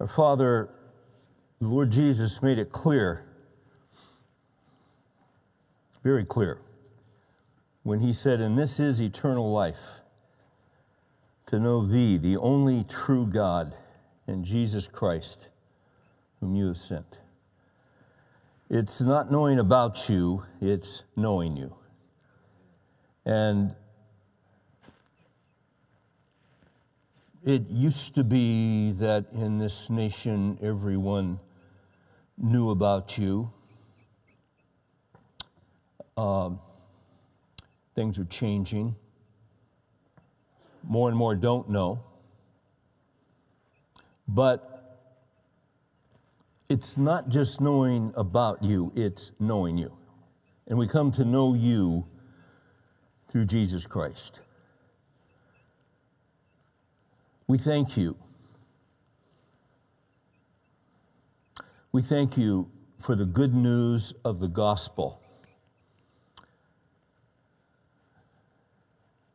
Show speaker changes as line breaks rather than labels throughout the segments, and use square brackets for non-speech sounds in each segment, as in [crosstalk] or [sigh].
Our Father, the Lord Jesus made it clear, very clear, when He said, And this is eternal life, to know Thee, the only true God, and Jesus Christ, whom you have sent. It's not knowing about you, it's knowing you. And it used to be that in this nation everyone knew about you. Um, things are changing. More and more don't know. But it's not just knowing about you, it's knowing you. And we come to know you through Jesus Christ. We thank you. We thank you for the good news of the gospel.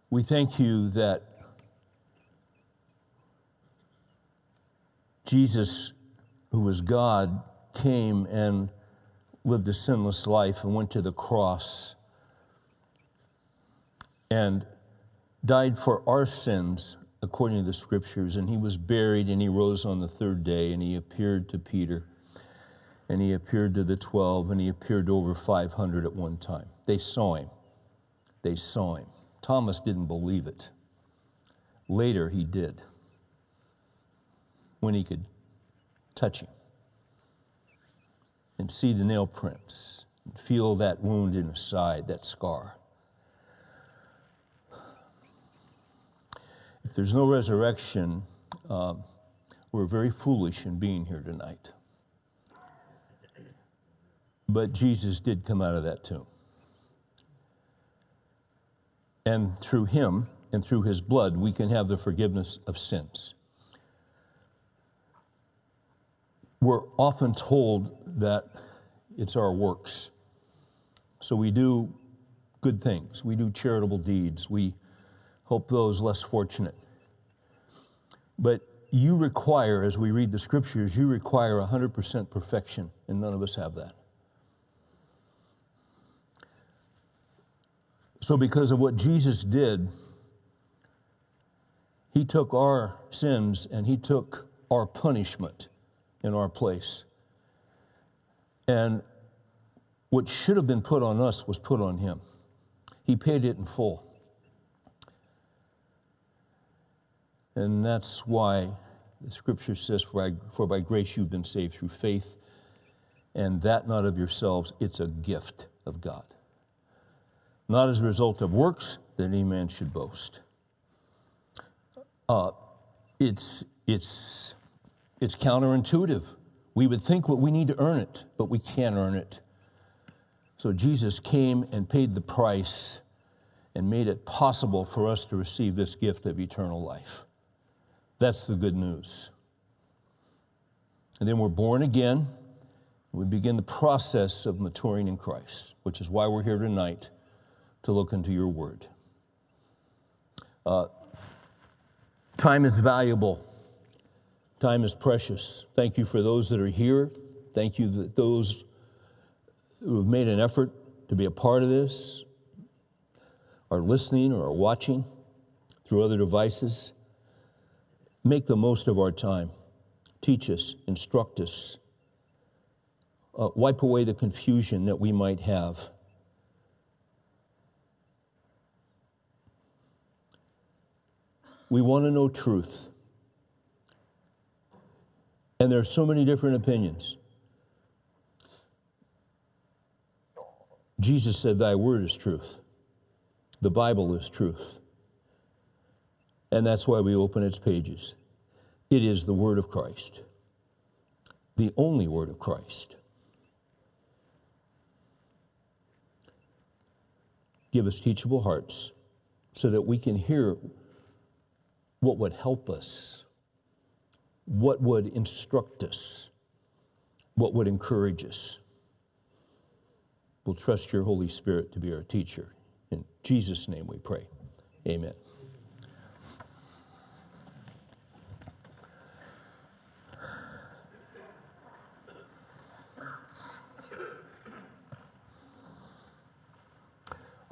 We thank you that Jesus who was God, came and lived a sinless life and went to the cross and died for our sins according to the scriptures. And he was buried and he rose on the third day and he appeared to Peter and he appeared to the 12 and he appeared to over 500 at one time. They saw him. They saw him. Thomas didn't believe it. Later, he did when he could touch him and see the nail prints, and feel that wound in his side, that scar. There's no resurrection, uh, we're very foolish in being here tonight. But Jesus did come out of that tomb. And through him and through his blood, we can have the forgiveness of sins. We're often told that it's our works. So we do good things, we do charitable deeds, we help those less fortunate. But you require, as we read the scriptures, you require 100% perfection, and none of us have that. So, because of what Jesus did, He took our sins and He took our punishment in our place. And what should have been put on us was put on him. He paid it in full. And that's why the scripture says, for by, for by grace you've been saved through faith, and that not of yourselves, it's a gift of God. Not as a result of works that any man should boast. Uh, it's, it's it's counterintuitive. We would think what we need to earn it, but we can't earn it. So Jesus came and paid the price and made it possible for us to receive this gift of eternal life. That's the good news. And then we're born again. We begin the process of maturing in Christ, which is why we're here tonight to look into your word. Uh, time is valuable. Time is precious. Thank you for those that are here. Thank you that those who have made an effort to be a part of this are listening or are watching through other devices. Make the most of our time. Teach us, instruct us, uh, wipe away the confusion that we might have. We want to know truth. And there are so many different opinions. Jesus said, Thy word is truth. The Bible is truth. And that's why we open its pages. It is the word of Christ, the only word of Christ. Give us teachable hearts so that we can hear what would help us what would instruct us, what would encourage us. We'll trust your Holy Spirit to be our teacher. In Jesus' name we pray. Amen.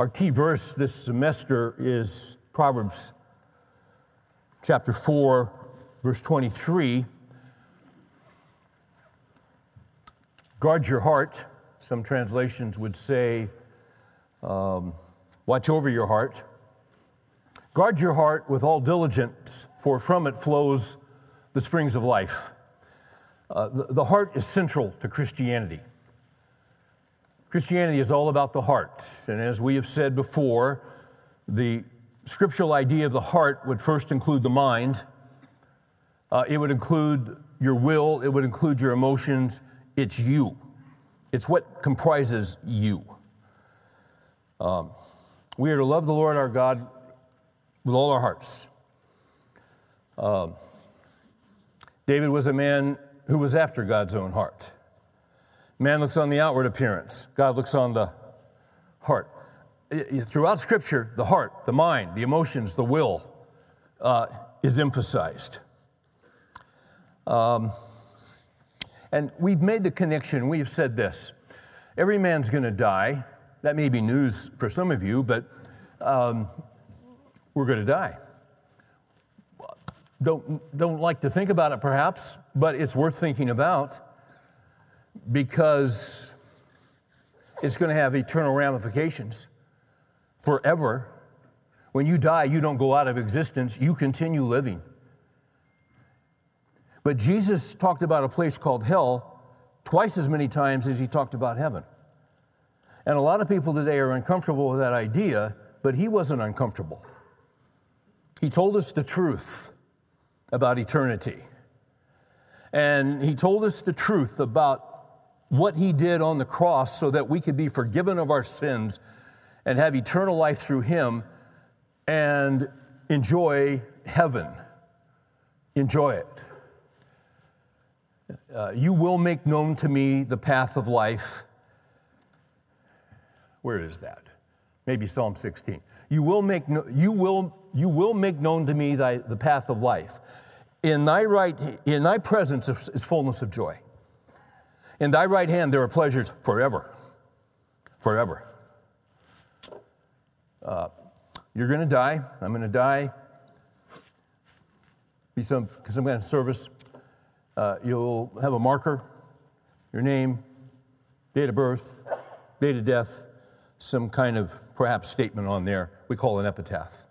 Our key verse this semester is Proverbs chapter 4, verse 23. Guard your heart. Some translations would say, um, watch over your heart. Guard your heart with all diligence, for from it flows the springs of life. Uh, the, the heart is central to Christianity. Christianity is all about the heart. And as we have said before, the scriptural idea of the heart would first include the mind, uh, it would include your will, it would include your emotions. It's you, it's what comprises you. Um, we are to love the Lord our God with all our hearts. Um, David was a man who was after God's own heart. Man looks on the outward appearance, God looks on the heart. Throughout Scripture, the heart, the mind, the emotions, the will uh, is emphasized. Um, and we've made the connection, we've said this every man's going to die. That may be news for some of you, but um, we're going to die. Don't, don't like to think about it perhaps, but it's worth thinking about because it's going to have eternal ramifications forever. When you die, you don't go out of existence, you continue living. But Jesus talked about a place called hell twice as many times as he talked about heaven. And a lot of people today are uncomfortable with that idea, but he wasn't uncomfortable. He told us the truth about eternity. And he told us the truth about what he did on the cross so that we could be forgiven of our sins and have eternal life through him and enjoy heaven. Enjoy it. Uh, you will make known to me the path of life. Where is that? Maybe Psalm 16. You will make, no, you will, you will make known to me thy, the path of life. In thy right, in thy presence is fullness of joy. In thy right hand there are pleasures forever. Forever. Uh, you're going to die. I'm going to die. Be some, some kind of service. Uh, you'll have a marker, your name, date of birth, date of death, some kind of perhaps statement on there. We call an epitaph.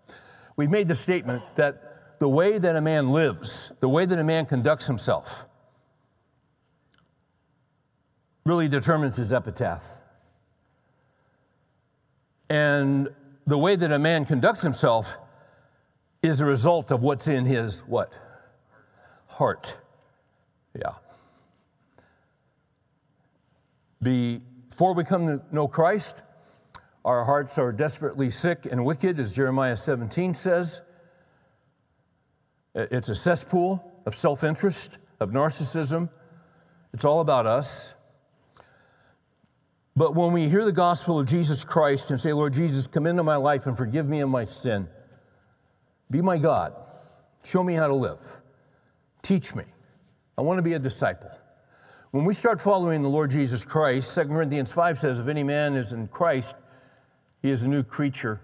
We've made the statement that the way that a man lives, the way that a man conducts himself, really determines his epitaph. And the way that a man conducts himself is a result of what's in his what? Heart. Yeah. Before we come to know Christ, our hearts are desperately sick and wicked, as Jeremiah 17 says. It's a cesspool of self interest, of narcissism. It's all about us. But when we hear the gospel of Jesus Christ and say, Lord Jesus, come into my life and forgive me of my sin, be my God, show me how to live, teach me. I want to be a disciple. When we start following the Lord Jesus Christ, 2 Corinthians 5 says, If any man is in Christ, he is a new creature.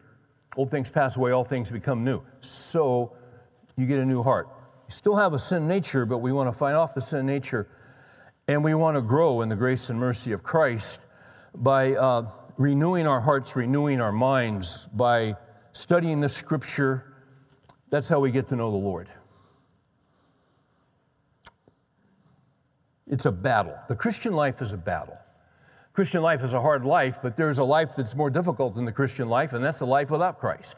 Old things pass away, all things become new. So you get a new heart. You still have a sin nature, but we want to fight off the sin nature and we want to grow in the grace and mercy of Christ by uh, renewing our hearts, renewing our minds, by studying the scripture. That's how we get to know the Lord. It's a battle. The Christian life is a battle. Christian life is a hard life, but there's a life that's more difficult than the Christian life, and that's the life without Christ.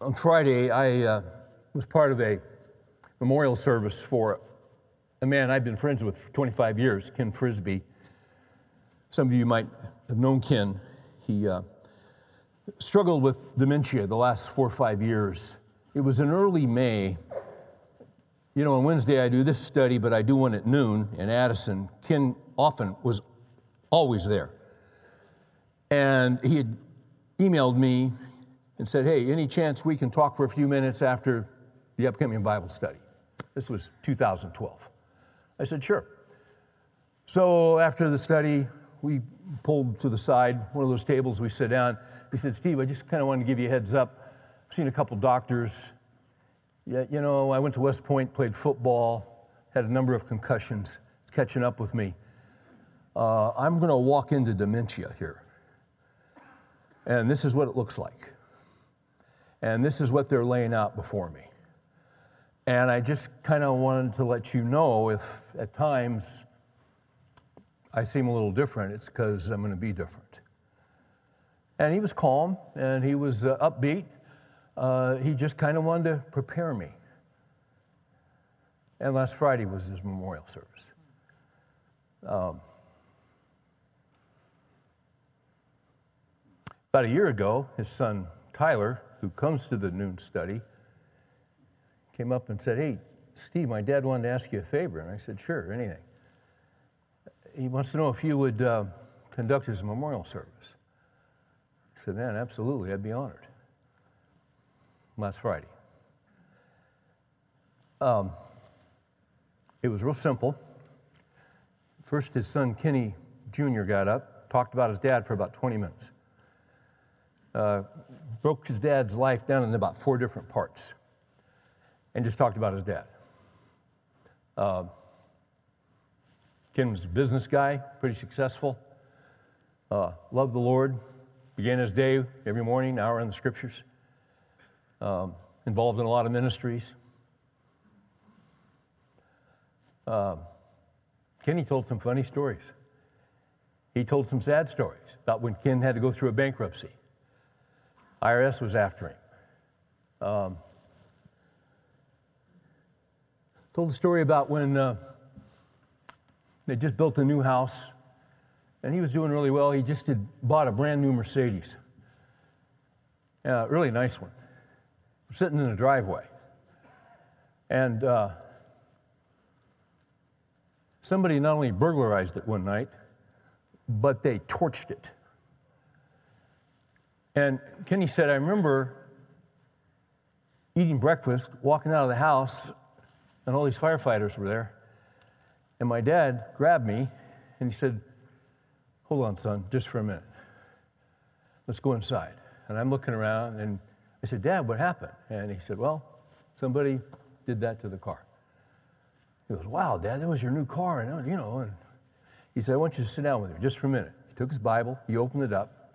On Friday, I uh, was part of a memorial service for a man I've been friends with for 25 years, Ken Frisbee. Some of you might have known Ken. He uh, struggled with dementia the last four or five years. It was in early May. You know, on Wednesday I do this study, but I do one at noon in Addison. Ken often was always there. And he had emailed me and said, Hey, any chance we can talk for a few minutes after the upcoming Bible study. This was 2012. I said, Sure. So after the study, we pulled to the side, one of those tables, we sit down. He said, Steve, I just kind of wanted to give you a heads up. I've seen a couple doctors. Yeah, you know, I went to West Point, played football, had a number of concussions, it's catching up with me. Uh, I'm going to walk into dementia here. And this is what it looks like. And this is what they're laying out before me. And I just kind of wanted to let you know if at times I seem a little different, it's because I'm going to be different. And he was calm and he was uh, upbeat. Uh, he just kind of wanted to prepare me. And last Friday was his memorial service. Um, about a year ago, his son Tyler, who comes to the noon study, came up and said, Hey, Steve, my dad wanted to ask you a favor. And I said, Sure, anything he wants to know if you would uh, conduct his memorial service. I said, Man, absolutely, I'd be honored. Last Friday. Um, it was real simple. First, his son Kenny Jr. got up, talked about his dad for about 20 minutes. Uh, broke his dad's life down in about four different parts and just talked about his dad. Uh, Ken was a business guy, pretty successful. Uh, loved the Lord. Began his day every morning, hour in the scriptures. Um, involved in a lot of ministries. Um, Kenny told some funny stories. He told some sad stories about when Ken had to go through a bankruptcy. IRS was after him. Um, told the story about when uh, they just built a new house, and he was doing really well. He just had bought a brand new Mercedes, a really nice one, sitting in the driveway. And uh, somebody not only burglarized it one night, but they torched it. And Kenny said, I remember eating breakfast, walking out of the house, and all these firefighters were there. And my dad grabbed me and he said, Hold on, son, just for a minute. Let's go inside. And I'm looking around and I said, Dad, what happened? And he said, Well, somebody did that to the car. He goes, Wow, Dad, that was your new car. And, you know, and he said, I want you to sit down with me just for a minute. He took his Bible, he opened it up.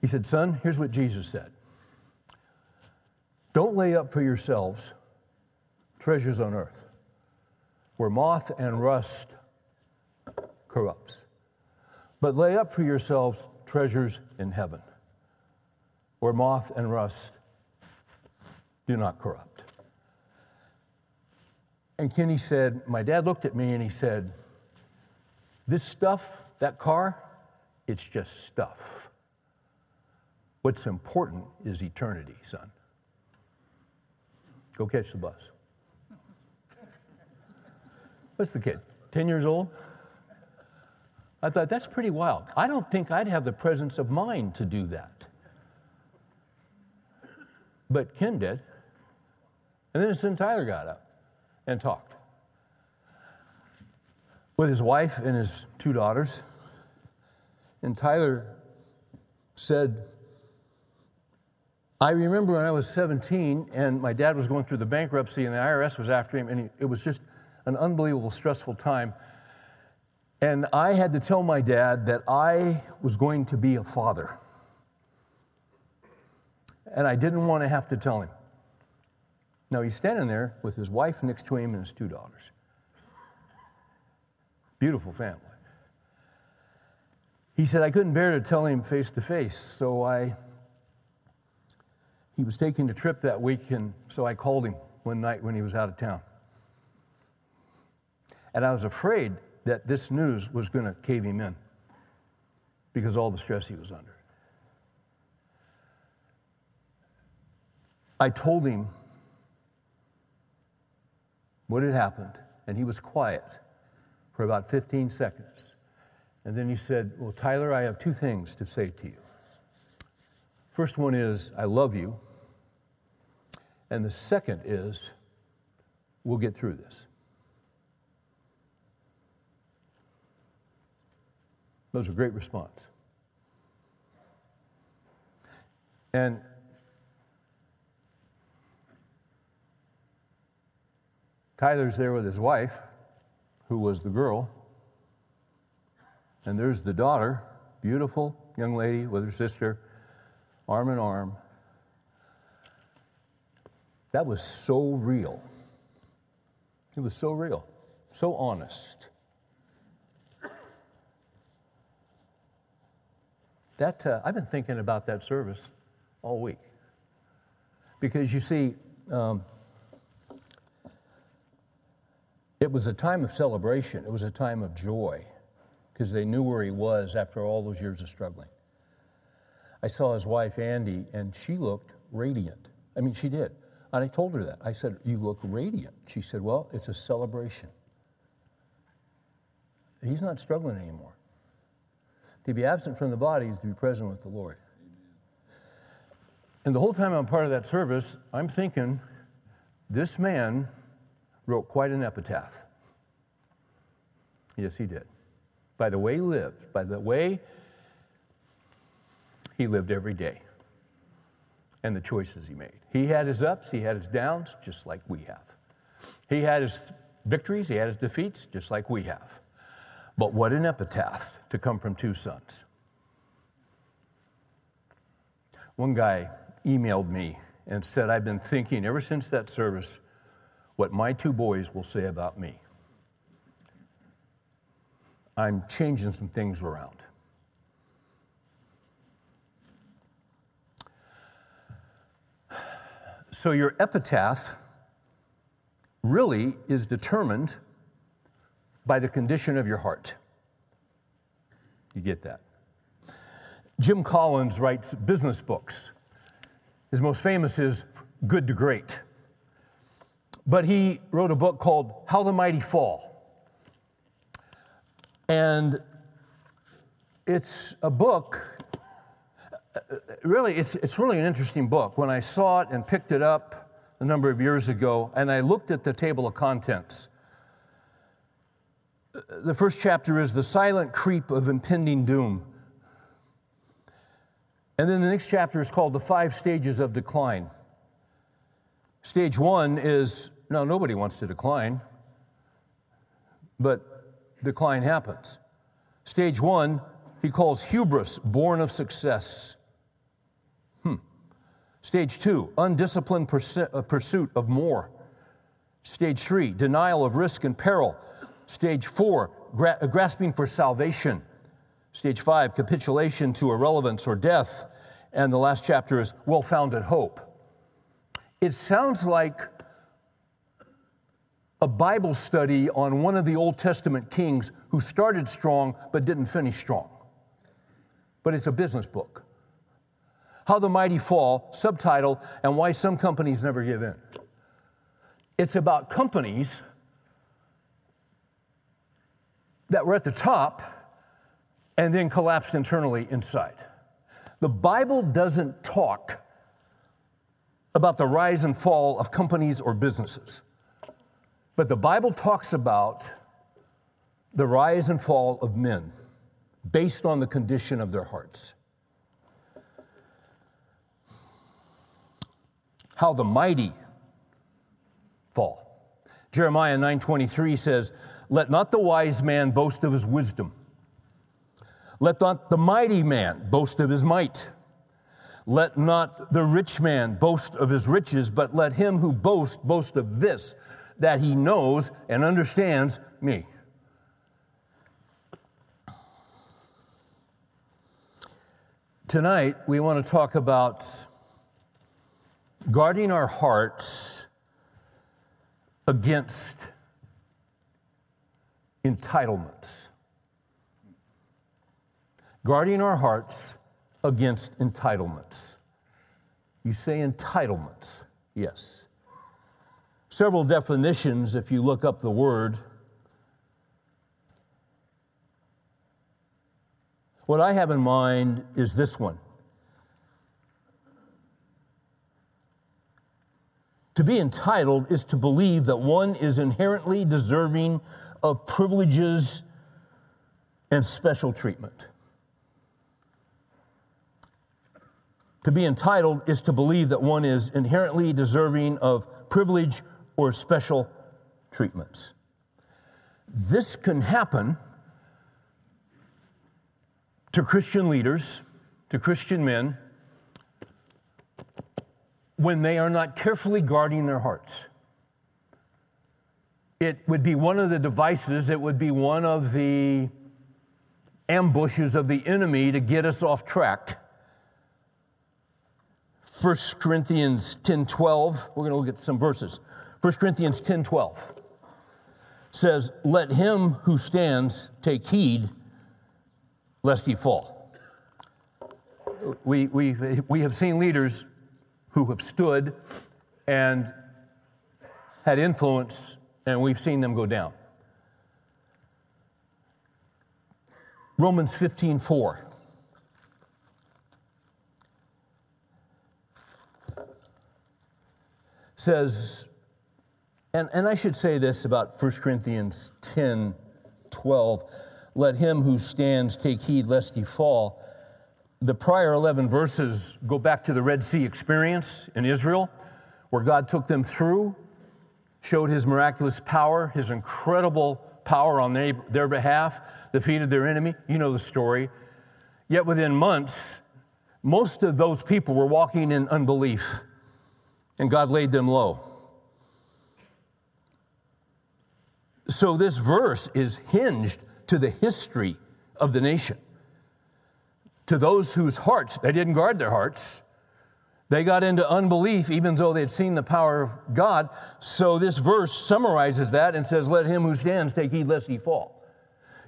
He said, Son, here's what Jesus said Don't lay up for yourselves treasures on earth where moth and rust corrupts. But lay up for yourselves treasures in heaven, where moth and rust do not corrupt. And Kenny said, My dad looked at me and he said, This stuff, that car, it's just stuff. What's important is eternity, son. Go catch the bus. What's the kid? 10 years old? I thought, that's pretty wild. I don't think I'd have the presence of mind to do that. But Ken did. And then his son Tyler got up and talked with his wife and his two daughters. And Tyler said, I remember when I was 17 and my dad was going through the bankruptcy and the IRS was after him, and he, it was just an unbelievable, stressful time. And I had to tell my dad that I was going to be a father. And I didn't want to have to tell him. Now he's standing there with his wife next to him and his two daughters. Beautiful family. He said, I couldn't bear to tell him face to face, so I. He was taking a trip that week, and so I called him one night when he was out of town. And I was afraid that this news was going to cave him in because all the stress he was under. I told him what had happened, and he was quiet for about 15 seconds. And then he said, Well, Tyler, I have two things to say to you. First one is, I love you. And the second is, we'll get through this. That was a great response. And Tyler's there with his wife, who was the girl. And there's the daughter, beautiful young lady with her sister, arm in arm. That was so real. It was so real, so honest. That, uh, I've been thinking about that service all week. Because you see, um, it was a time of celebration, it was a time of joy, because they knew where he was after all those years of struggling. I saw his wife, Andy, and she looked radiant. I mean, she did. And I told her that. I said, You look radiant. She said, Well, it's a celebration. He's not struggling anymore. To be absent from the body is to be present with the Lord. And the whole time I'm part of that service, I'm thinking, this man wrote quite an epitaph. Yes, he did. By the way he lived, by the way he lived every day and the choices he made. He had his ups, he had his downs, just like we have. He had his victories, he had his defeats, just like we have. But what an epitaph to come from two sons. One guy emailed me and said, I've been thinking ever since that service what my two boys will say about me. I'm changing some things around. So, your epitaph really is determined by the condition of your heart. You get that? Jim Collins writes business books. His most famous is Good to Great. But he wrote a book called How the Mighty Fall. And it's a book really, it's, it's really an interesting book. When I saw it and picked it up a number of years ago, and I looked at the table of contents, the first chapter is The Silent Creep of Impending Doom. And then the next chapter is called The Five Stages of Decline. Stage one is no, nobody wants to decline, but decline happens. Stage one, he calls hubris, born of success. Stage two, undisciplined uh, pursuit of more. Stage three, denial of risk and peril. Stage four, uh, grasping for salvation. Stage five, capitulation to irrelevance or death. And the last chapter is well founded hope. It sounds like a Bible study on one of the Old Testament kings who started strong but didn't finish strong. But it's a business book. How the Mighty Fall, subtitle, and why some companies never give in. It's about companies that were at the top and then collapsed internally inside. The Bible doesn't talk about the rise and fall of companies or businesses, but the Bible talks about the rise and fall of men based on the condition of their hearts. how the mighty fall. Jeremiah 9:23 says, "Let not the wise man boast of his wisdom. Let not the mighty man boast of his might. Let not the rich man boast of his riches, but let him who boasts boast of this, that he knows and understands me." Tonight, we want to talk about guarding our hearts against entitlements. Guarding our hearts against entitlements. You say entitlements, yes. Several definitions, if you look up the word. What I have in mind is this one To be entitled is to believe that one is inherently deserving of privileges and special treatment. To be entitled is to believe that one is inherently deserving of privilege or special treatments. This can happen to Christian leaders, to Christian men, when they are not carefully guarding their hearts. It would be one of the devices, it would be one of the ambushes of the enemy to get us off track. 1 Corinthians 10 12, we're going to look at some verses. 1 Corinthians 10 12 says, Let him who stands take heed lest he fall. We, we, we have seen leaders who have stood and had influence, and we've seen them go down. Romans 15 4. says, and, and I should say this about 1 Corinthians 10 12 let him who stands take heed lest he fall. The prior 11 verses go back to the Red Sea experience in Israel, where God took them through, showed his miraculous power, his incredible power on their behalf, defeated their enemy. You know the story. Yet within months, most of those people were walking in unbelief, and God laid them low. So this verse is hinged to the history of the nation. To those whose hearts, they didn't guard their hearts, they got into unbelief even though they'd seen the power of God. So this verse summarizes that and says, Let him who stands take heed lest he fall.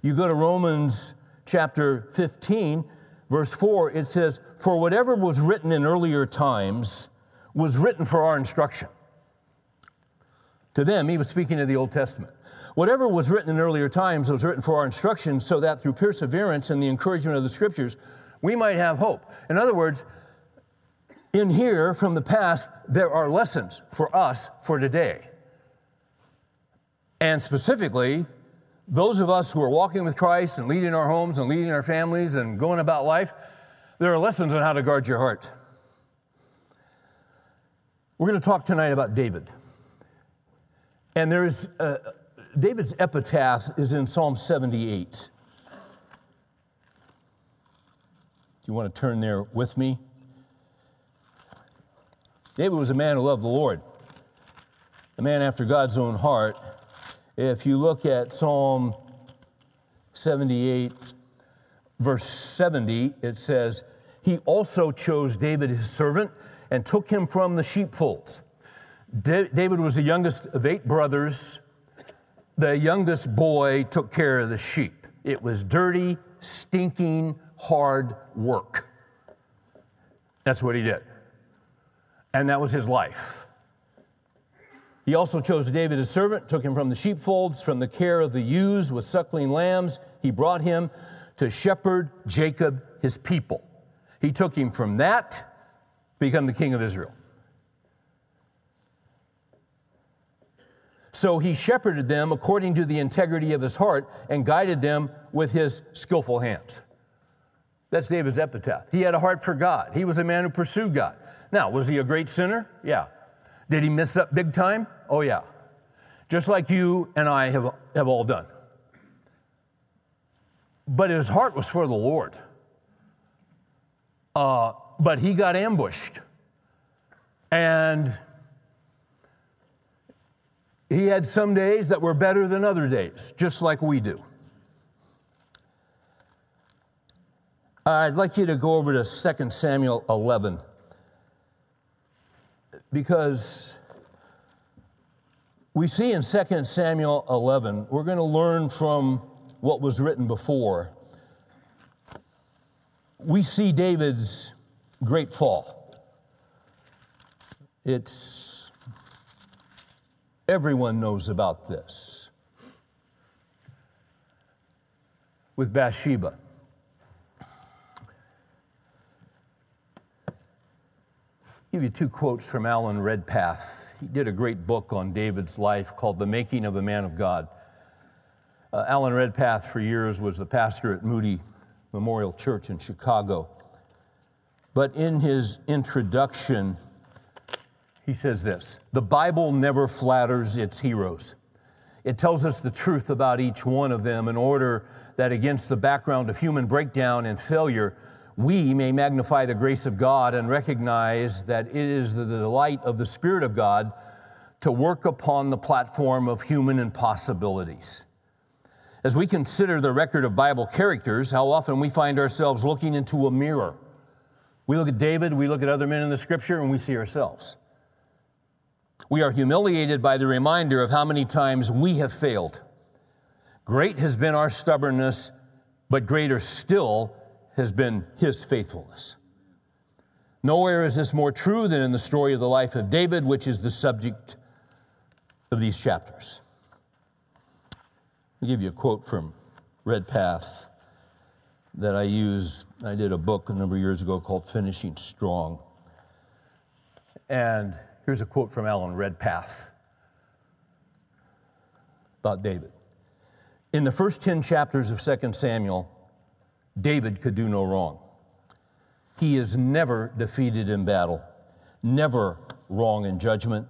You go to Romans chapter 15, verse 4, it says, For whatever was written in earlier times was written for our instruction. To them, he was speaking of the Old Testament. Whatever was written in earlier times was written for our instruction so that through perseverance and the encouragement of the scriptures, we might have hope. In other words, in here from the past, there are lessons for us for today. And specifically, those of us who are walking with Christ and leading our homes and leading our families and going about life, there are lessons on how to guard your heart. We're going to talk tonight about David. And there's a, uh, David's epitaph is in Psalm 78. Do you want to turn there with me? David was a man who loved the Lord, a man after God's own heart. If you look at Psalm 78, verse 70, it says, He also chose David his servant and took him from the sheepfolds. David was the youngest of eight brothers the youngest boy took care of the sheep. It was dirty, stinking, hard work. That's what he did. And that was his life. He also chose David his servant, took him from the sheepfolds, from the care of the ewes with suckling lambs. He brought him to shepherd Jacob, his people. He took him from that, become the king of Israel. So he shepherded them according to the integrity of his heart and guided them with his skillful hands. That's David's epitaph. He had a heart for God. He was a man who pursued God. Now, was he a great sinner? Yeah. Did he mess up big time? Oh, yeah. Just like you and I have, have all done. But his heart was for the Lord. Uh, but he got ambushed. And he had some days that were better than other days, just like we do. I'd like you to go over to 2 Samuel 11 because we see in 2 Samuel 11, we're going to learn from what was written before. We see David's great fall. It's Everyone knows about this. With Bathsheba. Give you two quotes from Alan Redpath. He did a great book on David's life called The Making of a Man of God. Uh, Alan Redpath, for years, was the pastor at Moody Memorial Church in Chicago. But in his introduction, he says this The Bible never flatters its heroes. It tells us the truth about each one of them in order that, against the background of human breakdown and failure, we may magnify the grace of God and recognize that it is the delight of the Spirit of God to work upon the platform of human impossibilities. As we consider the record of Bible characters, how often we find ourselves looking into a mirror. We look at David, we look at other men in the scripture, and we see ourselves. We are humiliated by the reminder of how many times we have failed. Great has been our stubbornness, but greater still has been his faithfulness. Nowhere is this more true than in the story of the life of David, which is the subject of these chapters. I'll give you a quote from Redpath that I used. I did a book a number of years ago called Finishing Strong. And here's a quote from Alan Redpath about David. In the first 10 chapters of 2 Samuel, David could do no wrong. He is never defeated in battle, never wrong in judgment.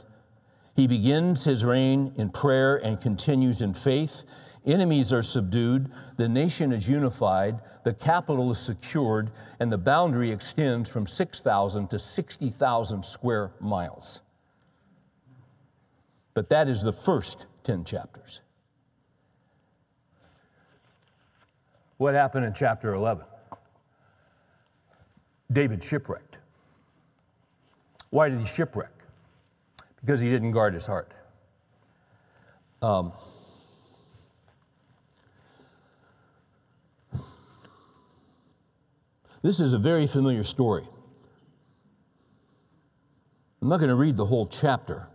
He begins his reign in prayer and continues in faith. Enemies are subdued, the nation is unified, the capital is secured, and the boundary extends from 6,000 to 60,000 square miles. But that is the first 10 chapters. What happened in chapter 11? David shipwrecked. Why did he shipwreck? Because he didn't guard his heart. Um, this is a very familiar story. I'm not going to read the whole chapter.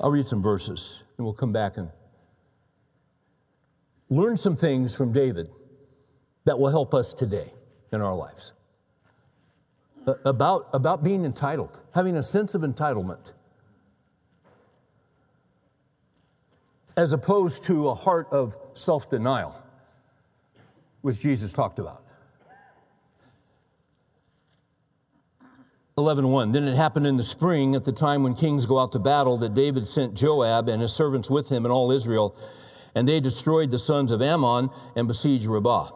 I'll read some verses and we'll come back and learn some things from David that will help us today in our lives. About, about being entitled, having a sense of entitlement, as opposed to a heart of self denial, which Jesus talked about. 11:1 Then it happened in the spring at the time when kings go out to battle that David sent Joab and his servants with him and all Israel and they destroyed the sons of Ammon and besieged Rabbah.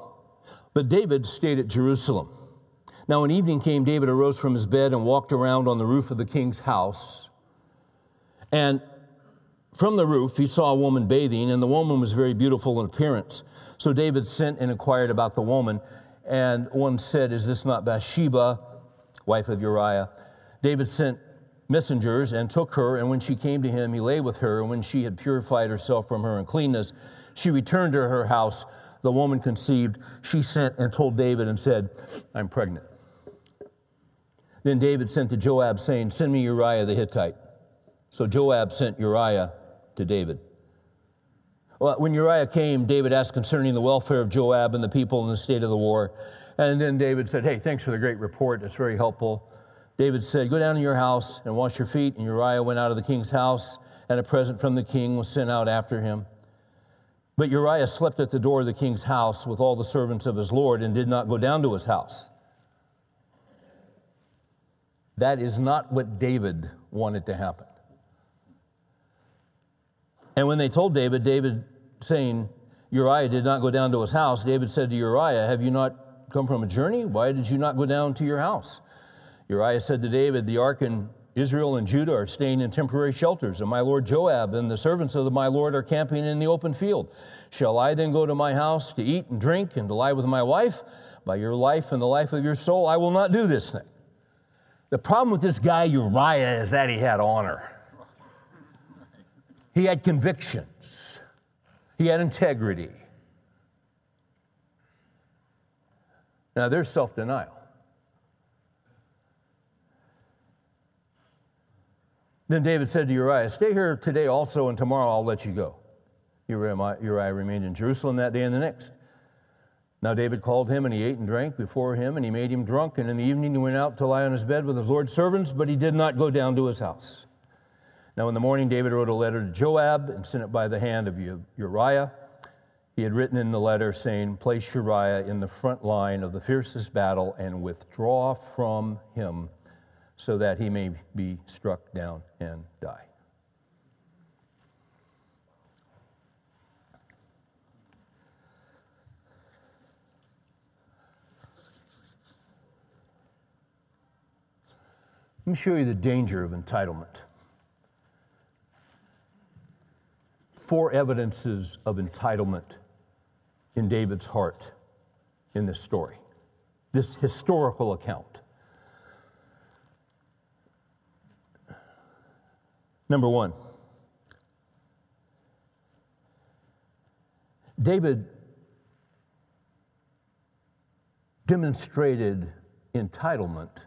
But David stayed at Jerusalem. Now, when evening came, David arose from his bed and walked around on the roof of the king's house. And from the roof, he saw a woman bathing, and the woman was very beautiful in appearance. So David sent and inquired about the woman. And one said, Is this not Bathsheba, wife of Uriah? David sent messengers and took her, and when she came to him, he lay with her, and when she had purified herself from her uncleanness, she returned to her house. The woman conceived. She sent and told David and said, I'm pregnant. Then David sent to Joab, saying, Send me Uriah the Hittite. So Joab sent Uriah to David. Well, when Uriah came, David asked concerning the welfare of Joab and the people in the state of the war. And then David said, Hey, thanks for the great report. It's very helpful. David said, Go down to your house and wash your feet. And Uriah went out of the king's house, and a present from the king was sent out after him. But Uriah slept at the door of the king's house with all the servants of his Lord and did not go down to his house. That is not what David wanted to happen. And when they told David, David saying, Uriah did not go down to his house, David said to Uriah, Have you not come from a journey? Why did you not go down to your house? Uriah said to David, The ark and Israel and Judah are staying in temporary shelters, and my lord Joab and the servants of my lord are camping in the open field. Shall I then go to my house to eat and drink and to lie with my wife? By your life and the life of your soul, I will not do this thing. The problem with this guy, Uriah, is that he had honor. He had convictions. He had integrity. Now, there's self denial. Then David said to Uriah, Stay here today also, and tomorrow I'll let you go. Uriah remained in Jerusalem that day and the next. Now David called him, and he ate and drank before him, and he made him drunk. And in the evening he went out to lie on his bed with his Lord's servants, but he did not go down to his house. Now in the morning David wrote a letter to Joab and sent it by the hand of Uriah. he had written in the letter saying, Place Uriah in the front line of the fiercest battle and withdraw from him so that he may be struck down and die. Let me show you the danger of entitlement. Four evidences of entitlement in David's heart in this story, this historical account. Number one, David demonstrated entitlement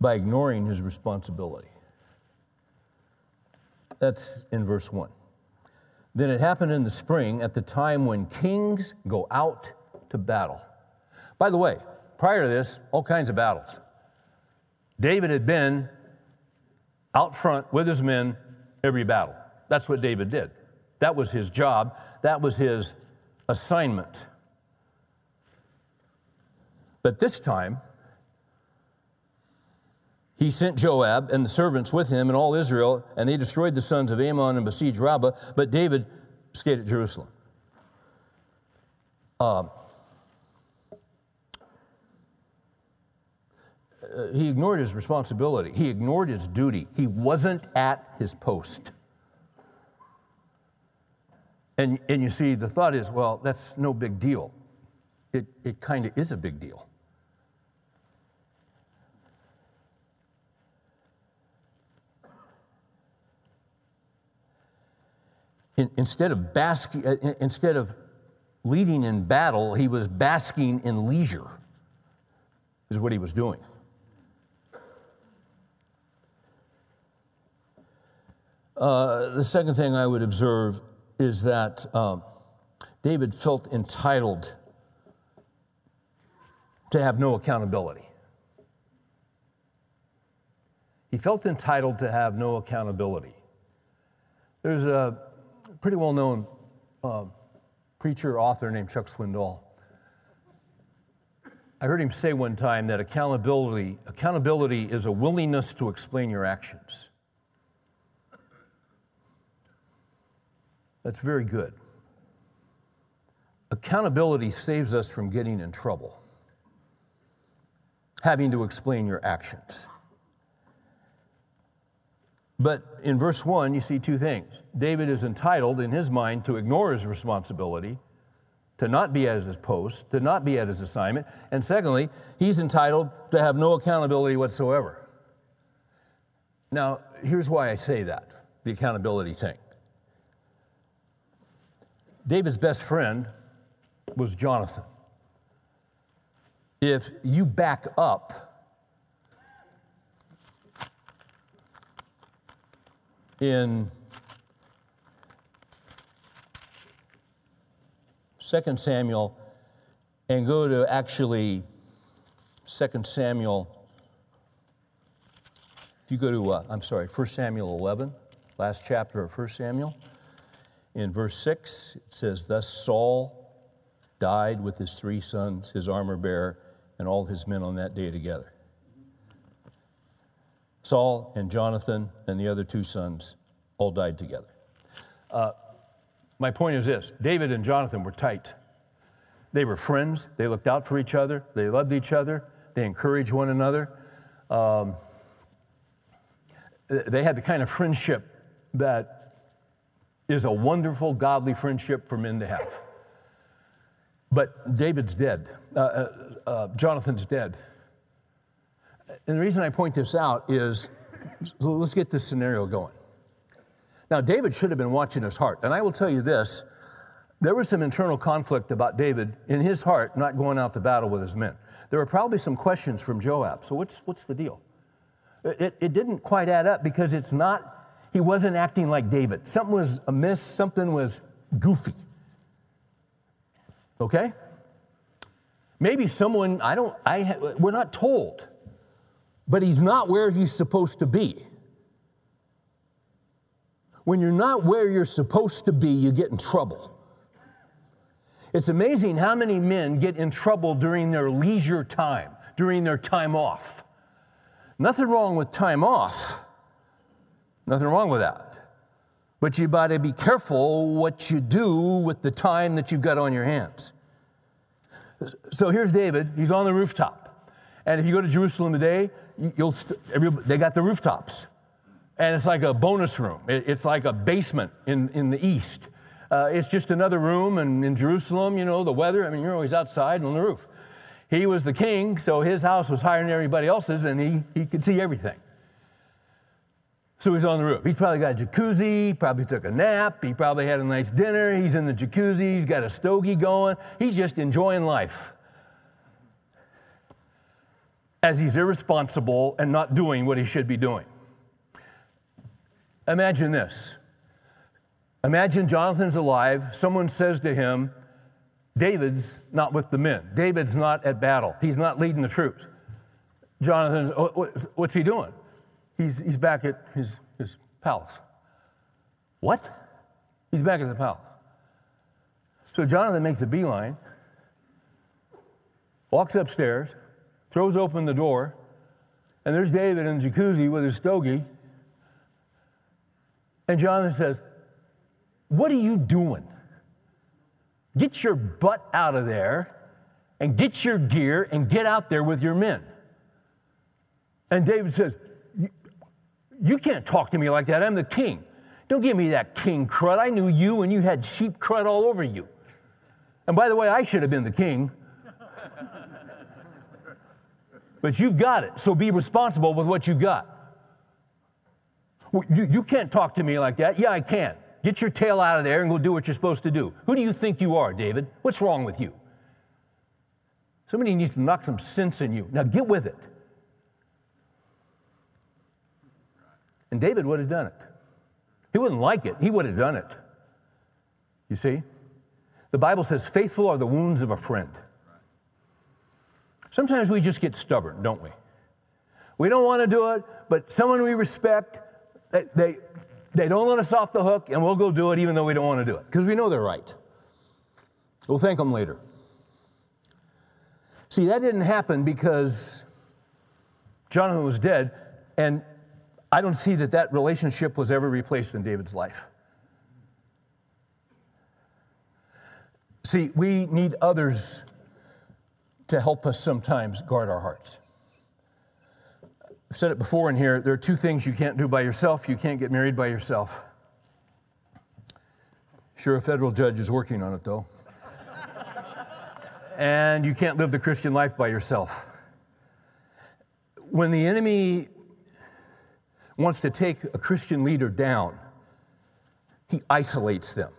by ignoring his responsibility. That's in verse 1. Then it happened in the spring at the time when kings go out to battle. By the way, prior to this, all kinds of battles. David had been out front with his men every battle. That's what David did. That was his job, that was his assignment. But this time, he sent Joab and the servants with him and all Israel, and they destroyed the sons of Ammon and besieged Rabbah, but David stayed at Jerusalem. Um, uh, he ignored his responsibility. He ignored his duty. He wasn't at his post. And, and you see, the thought is, well, that's no big deal. It, it kind of is a big deal. in, instead of basking, uh, instead of leading in battle, he was basking in leisure, is what he was doing. Uh, the second thing I would observe is that um, David felt entitled to have no accountability. He felt entitled to have no accountability. There's a pretty well known uh, preacher, author named Chuck Swindoll. I heard him say one time that accountability, accountability is a willingness to explain your actions. That's very good. Accountability saves us from getting in trouble, having to explain your actions. But in verse 1, you see two things. David is entitled, in his mind, to ignore his responsibility, to not be at his post, to not be at his assignment. And secondly, he's entitled to have no accountability whatsoever. Now, here's why I say that the accountability thing. David's best friend was Jonathan. If you back up in 2 Samuel and go to actually 2 Samuel. If you go to, uh, I'm sorry, 1 Samuel 11, last chapter of 1 Samuel, in verse 6, it says, Thus Saul died with his three sons, his armor bearer, and all his men on that day together. Saul and Jonathan and the other two sons all died together. Uh, my point is this David and Jonathan were tight. They were friends, they looked out for each other, they loved each other, they encouraged one another. Um, they had the kind of friendship that is a wonderful, godly friendship for men to have. But David's dead. Uh, uh, uh Jonathan's dead. And the reason I point this out is let's get this scenario going. Now, David should have been watching his heart. And I will tell you this there was some internal conflict about David in his heart not going out to battle with his men. There were probably some questions from Joab. So, what's, what's the deal? It, it didn't quite add up because it's not, he wasn't acting like David. Something was amiss, something was goofy. Okay? Maybe someone, I don't, I, we're not told but he's not where he's supposed to be. When you're not where you're supposed to be, you get in trouble. It's amazing how many men get in trouble during their leisure time, during their time off. Nothing wrong with time off. Nothing wrong with that. But you got to be careful what you do with the time that you've got on your hands. So here's David. He's on the rooftop. And if you go to Jerusalem today, you'll st- they got the rooftops. And it's like a bonus room. It's like a basement in, in the east. Uh, it's just another room. And in Jerusalem, you know, the weather, I mean, you're always outside on the roof. He was the king, so his house was higher than everybody else's, and he, he could see everything. So he's on the roof. He's probably got a jacuzzi, probably took a nap, he probably had a nice dinner, he's in the jacuzzi, he's got a stogie going, he's just enjoying life. As he's irresponsible and not doing what he should be doing. Imagine this. Imagine Jonathan's alive, someone says to him, David's not with the men. David's not at battle. He's not leading the troops. Jonathan, what's he doing? He's, he's back at his, his palace. What? He's back at the palace. So Jonathan makes a beeline, walks upstairs, throws open the door, and there's David in the jacuzzi with his stogie. And Jonathan says, What are you doing? Get your butt out of there and get your gear and get out there with your men. And David says, you can't talk to me like that. I'm the king. Don't give me that king crud. I knew you and you had sheep crud all over you. And by the way, I should have been the king. but you've got it, so be responsible with what you've got. You, you can't talk to me like that. Yeah, I can. Get your tail out of there and go do what you're supposed to do. Who do you think you are, David? What's wrong with you? Somebody needs to knock some sense in you. Now get with it. And David would have done it. He wouldn't like it, he would have done it. You see? The Bible says, faithful are the wounds of a friend. Sometimes we just get stubborn, don't we? We don't want to do it, but someone we respect, they, they, they don't let us off the hook, and we'll go do it even though we don't want to do it, because we know they're right. We'll thank them later. See, that didn't happen because Jonathan was dead, and I don't see that that relationship was ever replaced in David's life. See, we need others to help us sometimes guard our hearts. I've said it before in here there are two things you can't do by yourself. You can't get married by yourself. Sure, a federal judge is working on it, though. and you can't live the Christian life by yourself. When the enemy wants to take a Christian leader down, he isolates them.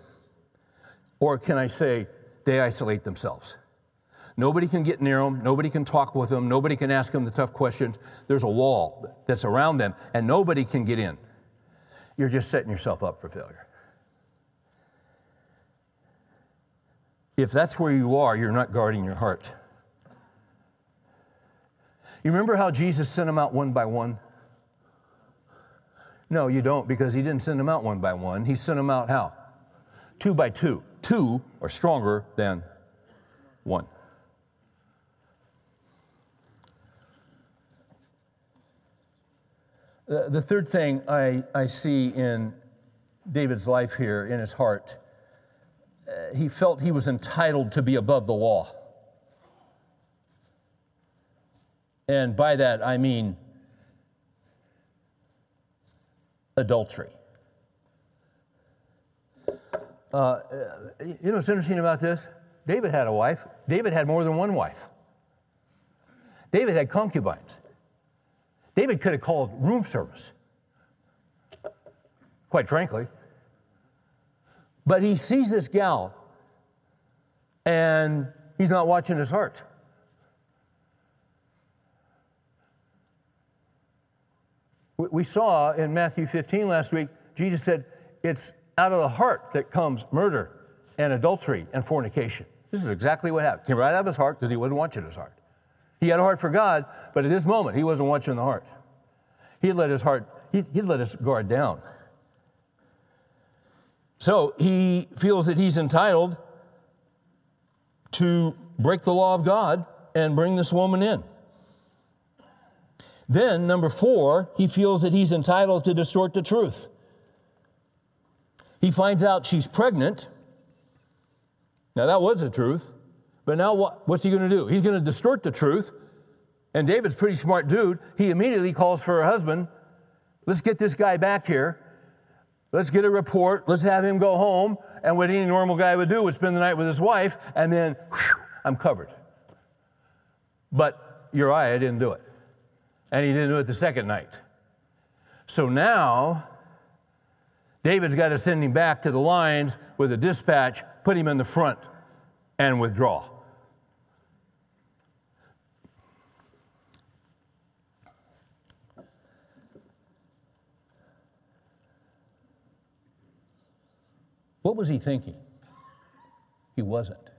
Or can I say, they isolate themselves. Nobody can get near them, nobody can talk with them, nobody can ask them the tough questions. There's a wall that's around them, and nobody can get in. You're just setting yourself up for failure. If that's where you are, you're not guarding your heart. You remember how Jesus sent them out one by one? No, you don't, because he didn't send them out one by one. He sent them out how? Two by two. Two are stronger than one. The, third thing I, I see in David's life here, in his heart, uh, he felt he was entitled to be above the law. And by that, I mean adultery. Uh, you know what's interesting about this? David had a wife. David had more than one wife. David had concubines. David could have called room service, quite frankly. But he sees this gal and he's not watching his heart. We saw in Matthew 15 last week, Jesus said, It's out of the heart that comes murder and adultery and fornication. This is exactly what happened. Came right out of his heart because he wasn't watching his heart. He had a heart for God, but at this moment, he wasn't watching the heart. He let his heart, he, he let his guard down. So he feels that he's entitled to break the law of God and bring this woman in. Then, number four, he feels that he's entitled to distort the truth. He finds out she's pregnant. Now, that was the truth. But now, what, what's he going to do? He's going to distort the truth. And David's pretty smart dude. He immediately calls for her husband. Let's get this guy back here. Let's get a report. Let's have him go home. And what any normal guy would do would spend the night with his wife, and then whew, I'm covered. But Uriah didn't do it. And he didn't do it the second night. So now, David's got to send him back to the lines with a dispatch, put him in the front, and withdraw. What was he thinking? He wasn't.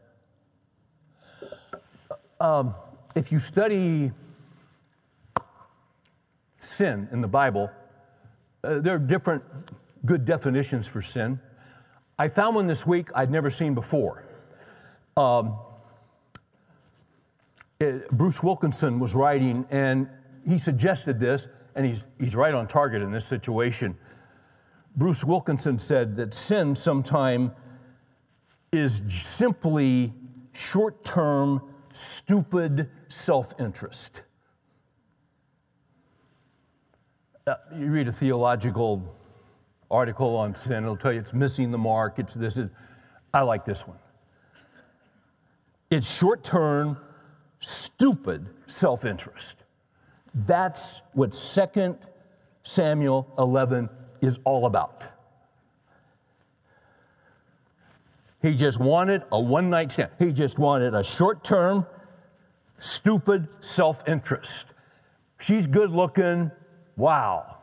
Um, if you study sin in the Bible, uh, there are different good definitions for sin. I found one this week I'd never seen before. Um, it, Bruce Wilkinson was writing, and he suggested this, and he's, he's right on target in this situation. Bruce Wilkinson said that sin sometime is simply short term, stupid self interest. Uh, Uh, you read a theological article on sin, it'll tell you it's missing the mark, it's this. Is, I like this one. It's short term, stupid self interest. That's what 2 Samuel 11 is all about. He just wanted a one night stand. He just wanted a short term, stupid self interest. She's good looking. Wow.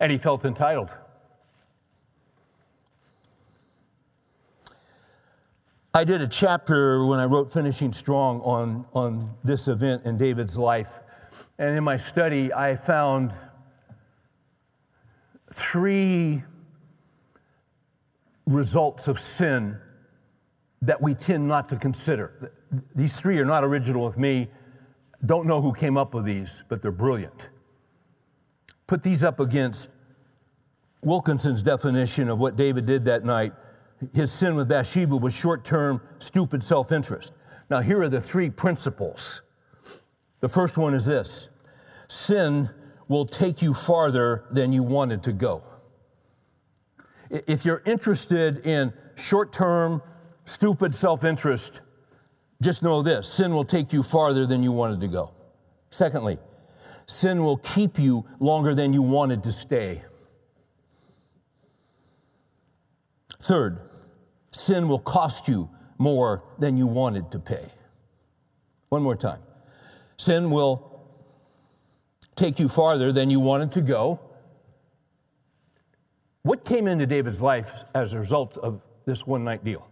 And he felt entitled. I did a chapter when I wrote Finishing Strong on, on this event in David's life. And in my study, I found three results of sin that we tend not to consider. These three are not original with me. Don't know who came up with these, but they're brilliant. Put these up against Wilkinson's definition of what David did that night. His sin with Bathsheba was short term, stupid self interest. Now, here are the three principles. The first one is this sin will take you farther than you wanted to go. If you're interested in short term, stupid self interest, just know this sin will take you farther than you wanted to go. Secondly, sin will keep you longer than you wanted to stay. Third, sin will cost you more than you wanted to pay. One more time. Sin will take you farther than you wanted to go. What came into David's life as a result of this one night deal?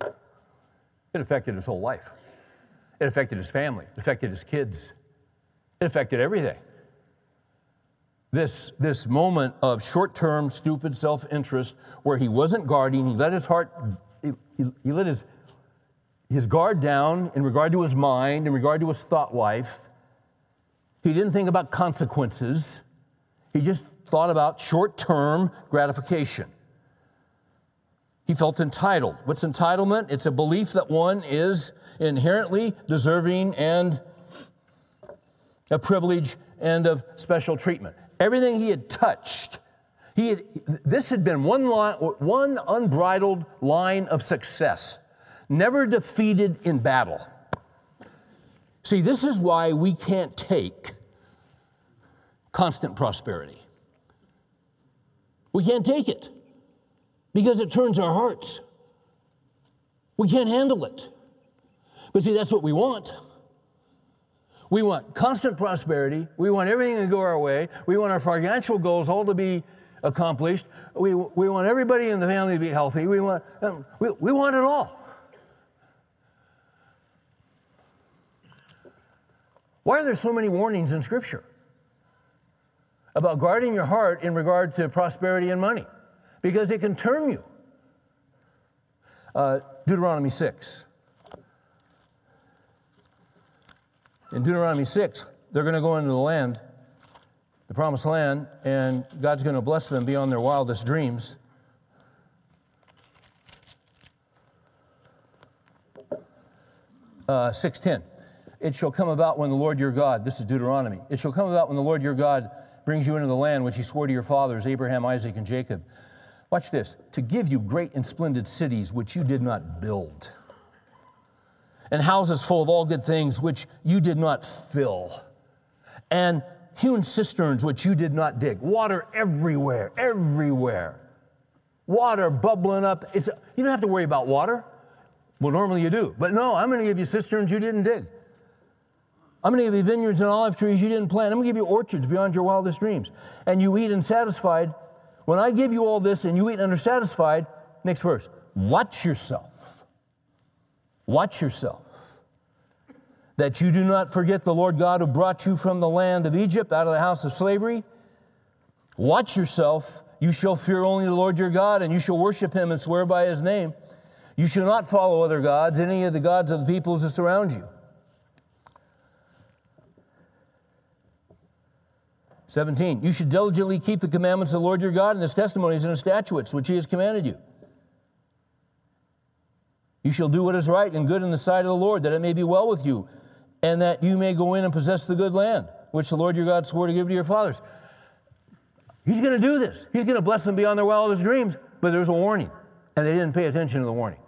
It affected his whole life. It affected his family. It affected his kids. It affected everything. This, this moment of short term, stupid self interest where he wasn't guarding, he let his heart, he, he, let his, his guard down in regard to his mind, in regard to his thought life. He didn't think about consequences. He just thought about short term gratification. He felt entitled. What's entitlement? It's a belief that one is inherently deserving and of privilege and of special treatment. Everything he had touched, he had, this had been one, line, one unbridled line of success, never defeated in battle. See, this is why we can't take constant prosperity. We can't take it because it turns our hearts. We can't handle it. But see, that's what we want. We want constant prosperity. We want everything to go our way. We want our financial goals all to be accomplished. We, we want everybody in the family to be healthy. We want, um, we, we want it all. Why are there so many warnings in Scripture about guarding your heart in regard to prosperity and money? because it can turn you. Uh, Deuteronomy 6. In Deuteronomy 6, they're going to go into the land, the promised land, and God's going to bless them beyond their wildest dreams. Uh, 610. It shall come about when the Lord your God, this is Deuteronomy, it shall come about when the Lord your God brings you into the land which he swore to your fathers, Abraham, Isaac, and Jacob. Watch this to give you great and splendid cities which you did not build, and houses full of all good things which you did not fill, and hewn cisterns which you did not dig. Water everywhere, everywhere. Water bubbling up. It's, you don't have to worry about water. Well, normally you do. But no, I'm going to give you cisterns you didn't dig. I'm going to give you vineyards and olive trees you didn't plant. I'm going to give you orchards beyond your wildest dreams. And you eat and satisfied. When I give you all this and you eat and are satisfied, next verse, watch yourself. Watch yourself. That you do not forget the Lord God who brought you from the land of Egypt out of the house of slavery. Watch yourself. You shall fear only the Lord your God, and you shall worship him and swear by his name. You shall not follow other gods, any of the gods of the peoples that surround you. 17, you should diligently keep the commandments of the Lord your God and his testimonies and his statutes, which he has commanded you. You shall do what is right and good in the sight of the Lord, that it may be well with you, and that you may go in and possess the good land, which the Lord your God swore to give to your fathers. He's going to do this. He's going to bless them beyond their wildest dreams, but there's a warning, and they didn't pay attention to the warning.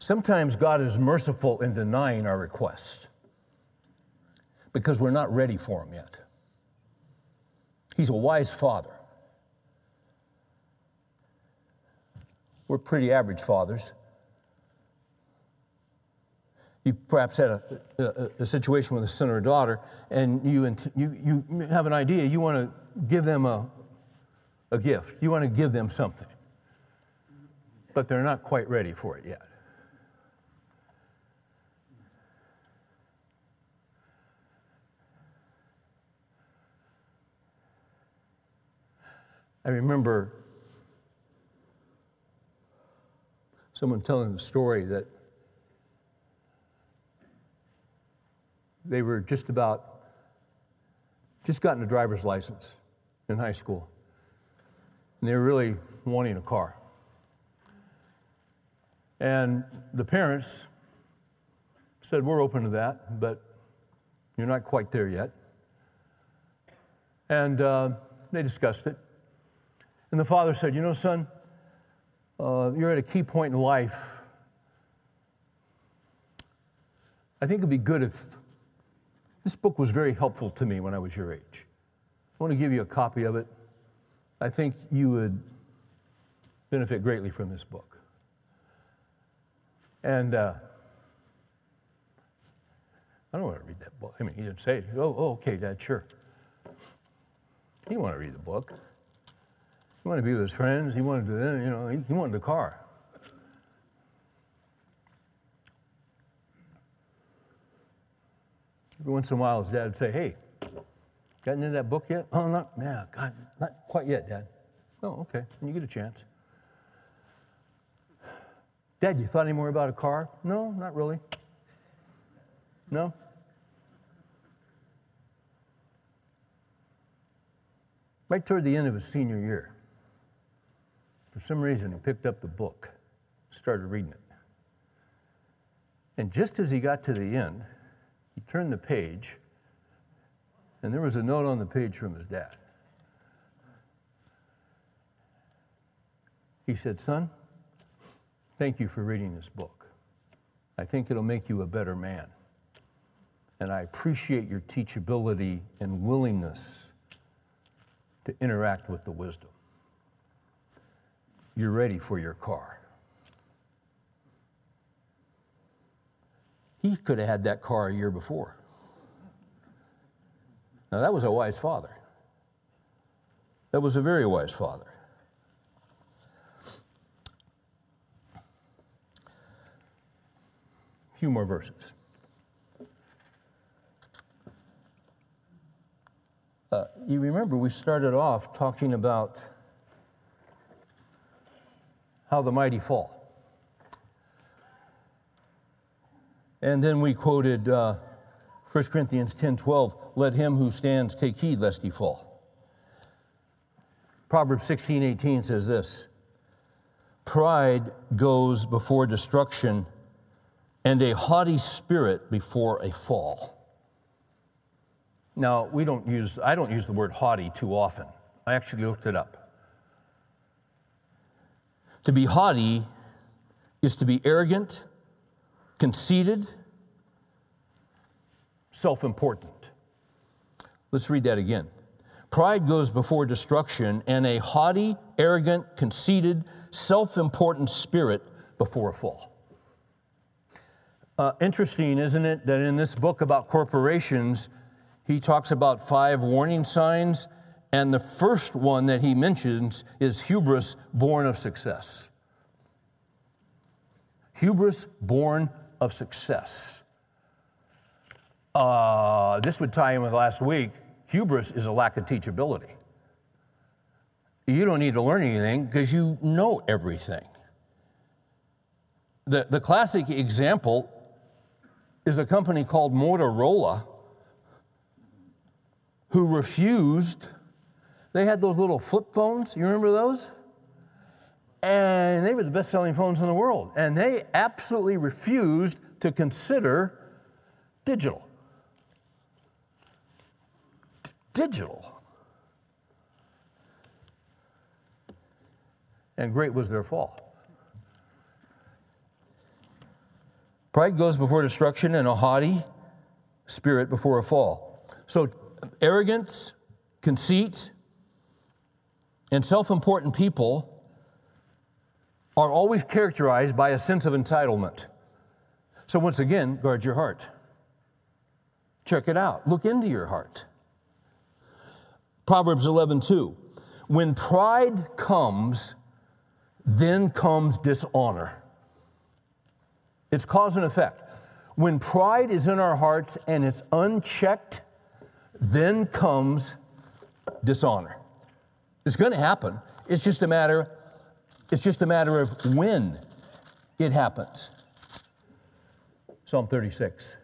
Sometimes God is merciful in denying our request because we're not ready for Him yet. He's a wise Father. We're pretty average fathers. You perhaps had a, a, a situation with a son or a daughter, and you, you, you have an idea. You want to give them a, a gift, you want to give them something, but they're not quite ready for it yet. I remember someone telling the story that they were just about, just gotten a driver's license in high school. And they were really wanting a car. And the parents said, We're open to that, but you're not quite there yet. And uh, they discussed it. And the father said, You know, son, uh, you're at a key point in life. I think it'd be good if this book was very helpful to me when I was your age. I want to give you a copy of it. I think you would benefit greatly from this book. And uh, I don't want to read that book. I mean, he didn't say, oh, oh okay, Dad, sure. He didn't want to read the book. He wanted to be with his friends. He wanted to, you know, he, he wanted a car. Every once in a while, his dad would say, Hey, gotten into that book yet? Oh, not, yeah, God, not quite yet, Dad. Oh, okay, when you get a chance. Dad, you thought any more about a car? No, not really. No? Right toward the end of his senior year, for some reason, he picked up the book, started reading it. And just as he got to the end, he turned the page, and there was a note on the page from his dad. He said, Son, thank you for reading this book. I think it'll make you a better man. And I appreciate your teachability and willingness to interact with the wisdom you're ready for your car. He could have had that car a year before. Now, that was a wise father. That was a very wise father. A few more verses. Uh, you remember we started off talking about how the mighty fall. And then we quoted uh, 1 Corinthians 10 12, let him who stands take heed lest he fall. Proverbs 16 18 says this Pride goes before destruction, and a haughty spirit before a fall. Now, we don't use, I don't use the word haughty too often. I actually looked it up. To be haughty is to be arrogant, conceited, self important. Let's read that again. Pride goes before destruction, and a haughty, arrogant, conceited, self important spirit before a fall. Uh, interesting, isn't it, that in this book about corporations, he talks about five warning signs, and the first one that he mentions is hubris born of success. Hubris born of success. Uh, this would tie in with last week. Hubris is a lack of teachability. You don't need to learn anything because you know everything. The, the classic example is a company called Motorola who refused. They had those little flip phones. You remember those? And they were the best selling phones in the world. And they absolutely refused to consider digital. Digital. And great was their fall. Pride goes before destruction and a haughty spirit before a fall. So arrogance, conceit, and self important people are always characterized by a sense of entitlement. So, once again, guard your heart. Check it out. Look into your heart. Proverbs 11, 2. When pride comes, then comes dishonor. It's cause and effect. When pride is in our hearts and it's unchecked, then comes dishonor. It's going to happen. It's just a matter it's just a matter of when it happens. Psalm 36,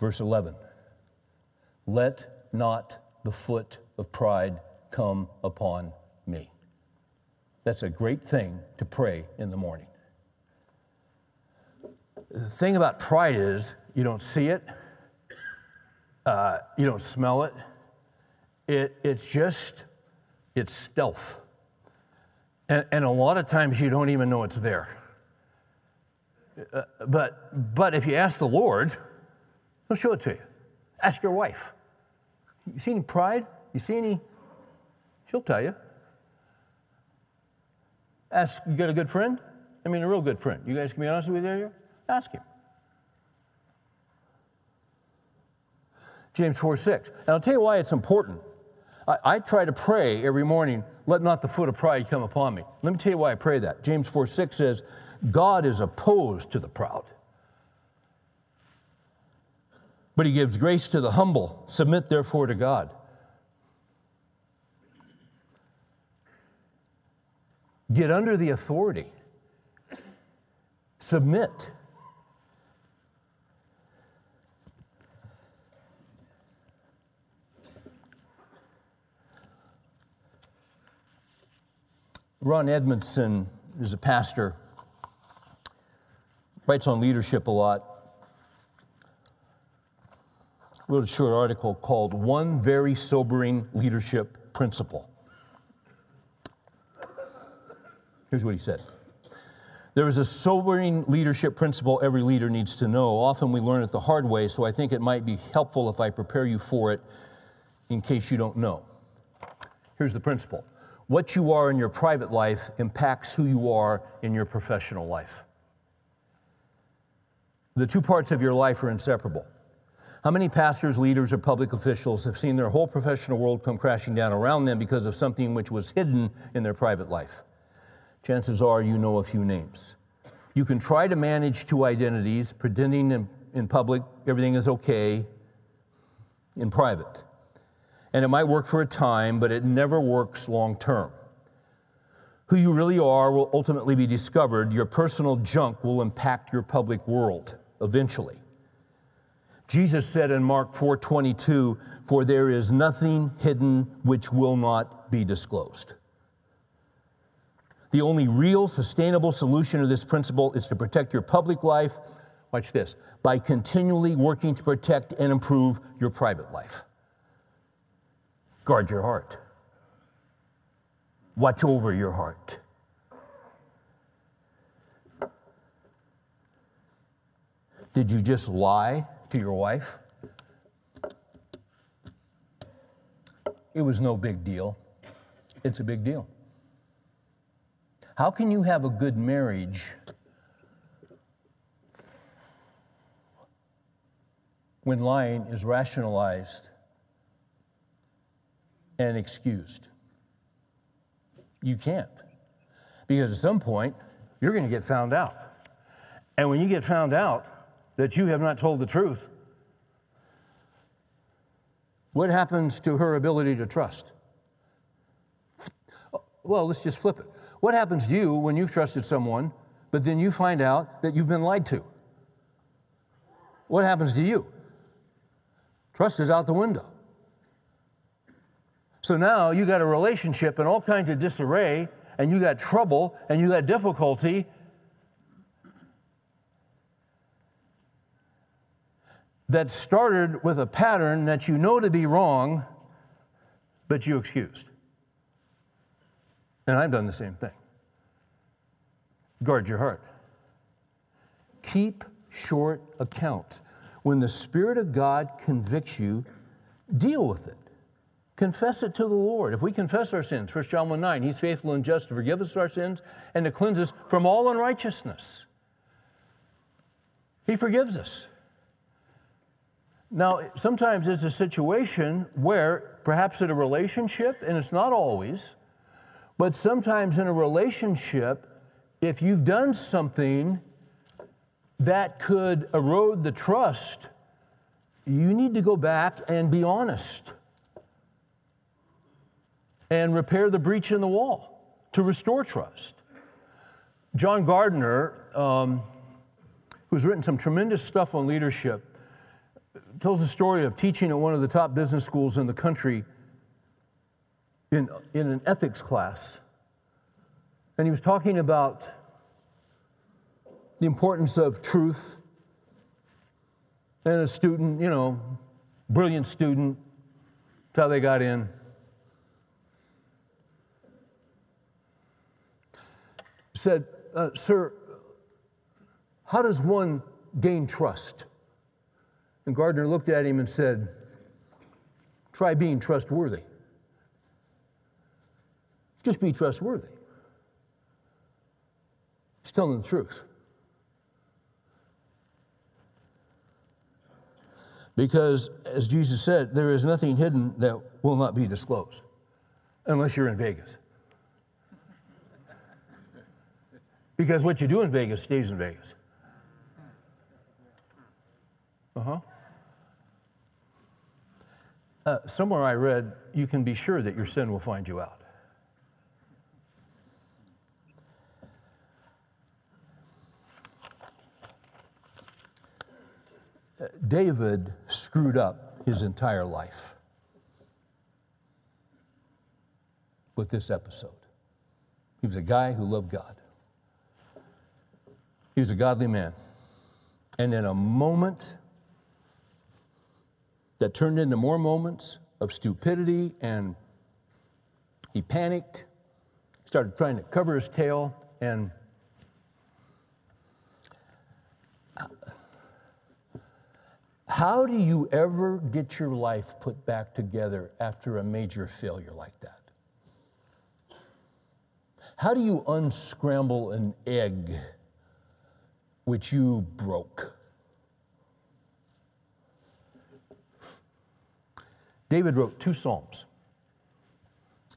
verse 11. Let not the foot of pride come upon me. That's a great thing to pray in the morning. The thing about pride is you don't see it, uh, you don't smell it. it it's just, it's stealth. And, and a lot of times you don't even know it's there. Uh, but, but if you ask the Lord, He'll show it to you. Ask your wife. You see any pride? You see any? She'll tell you. Ask, you got a good friend? I mean, a real good friend. You guys can be honest with each other? Ask him. James 4 6. And I'll tell you why it's important. I, I, try to pray every morning, let not the foot of pride come upon me. Let me tell you why I pray that. James 4 6 says, God is opposed to the proud, but he gives grace to the humble. Submit therefore to God. Get under the authority. Submit. Ron Edmondson is a pastor, writes on leadership a lot. Wrote a short article called One Very Sobering Leadership Principle. Here's what he said. There is a sobering leadership principle every leader needs to know. Often we learn it the hard way, so I think it might be helpful if I prepare you for it in case you don't know. Here's the principle what you are in your private life impacts who you are in your professional life. The two parts of your life are inseparable. How many pastors, leaders, or public officials have seen their whole professional world come crashing down around them because of something which was hidden in their private life? Chances are you know a few names. You can try to manage two identities, pretending in, in public everything is okay, in private. And it might work for a time, but it never works long term. Who you really are will ultimately be discovered. Your personal junk will impact your public world eventually. Jesus said in Mark 4:22, "For there is nothing hidden which will not be disclosed." The only real sustainable solution to this principle is to protect your public life, watch this, by continually working to protect and improve your private life. Guard your heart. Watch over your heart. Did you just lie to your wife? It was no big deal. It's a big deal. How can you have a good marriage when lying is rationalized and excused? You can't. Because at some point, you're going to get found out. And when you get found out that you have not told the truth, what happens to her ability to trust? Well, let's just flip it. What happens to you when you've trusted someone, but then you find out that you've been lied to? What happens to you? Trust is out the window. So now you got a relationship in all kinds of disarray, and you got trouble, and you got difficulty. That started with a pattern that you know to be wrong, but you excused. And I've done the same thing. Guard your heart. Keep short account. When the Spirit of God convicts you, deal with it. Confess it to the Lord. If we confess our sins, 1 John 1 9, He's faithful and just to forgive us our sins and to cleanse us from all unrighteousness. He forgives us. Now, sometimes it's a situation where, perhaps in a relationship, and it's not always, but sometimes in a relationship, if you've done something that could erode the trust, you need to go back and be honest and repair the breach in the wall to restore trust. John Gardner, um, who's written some tremendous stuff on leadership, tells the story of teaching at one of the top business schools in the country in, in an ethics class. And he was talking about the importance of truth. And a student, you know, brilliant student, that's how they got in. Said, uh, Sir, how does one gain trust? And Gardner looked at him and said, Try being trustworthy. Just be trustworthy. He's telling the truth. Because, as Jesus said, there is nothing hidden that will not be disclosed, unless you're in Vegas. Because what you do in Vegas stays in Vegas. Uh huh. Uh, somewhere I read, you can be sure that your sin will find you out. David screwed up his entire life with this episode. He was a guy who loved God, he was a godly man. And in a moment that turned into more moments of stupidity, and he panicked, started trying to cover his tail, and How do you ever get your life put back together after a major failure like that? How do you unscramble an egg which you broke? David wrote two Psalms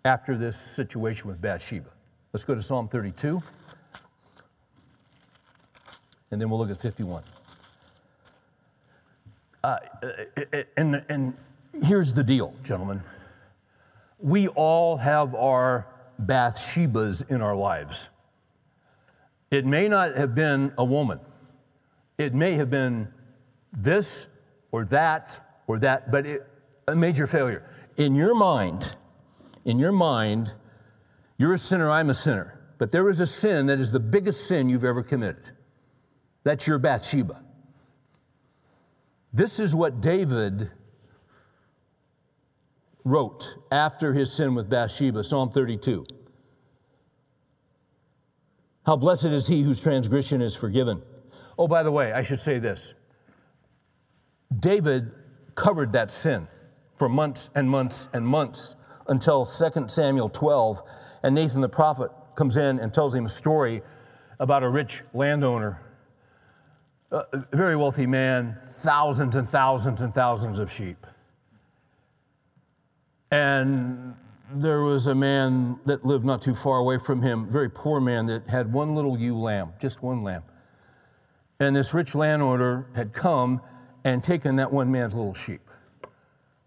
after this situation with Bathsheba. Let's go to Psalm 32, and then we'll look at 51. Uh, and, and here's the deal, gentlemen. We all have our Bathshebas in our lives. It may not have been a woman, it may have been this or that or that, but it, a major failure. In your mind, in your mind, you're a sinner, I'm a sinner. But there is a sin that is the biggest sin you've ever committed. That's your Bathsheba. This is what David wrote after his sin with Bathsheba, Psalm 32. How blessed is he whose transgression is forgiven. Oh, by the way, I should say this David covered that sin for months and months and months until 2 Samuel 12, and Nathan the prophet comes in and tells him a story about a rich landowner, a very wealthy man, thousands and thousands and thousands of sheep. And there was a man that lived not too far away from him, very poor man that had one little ewe lamb, just one lamb. And this rich landowner had come and taken that one man's little sheep.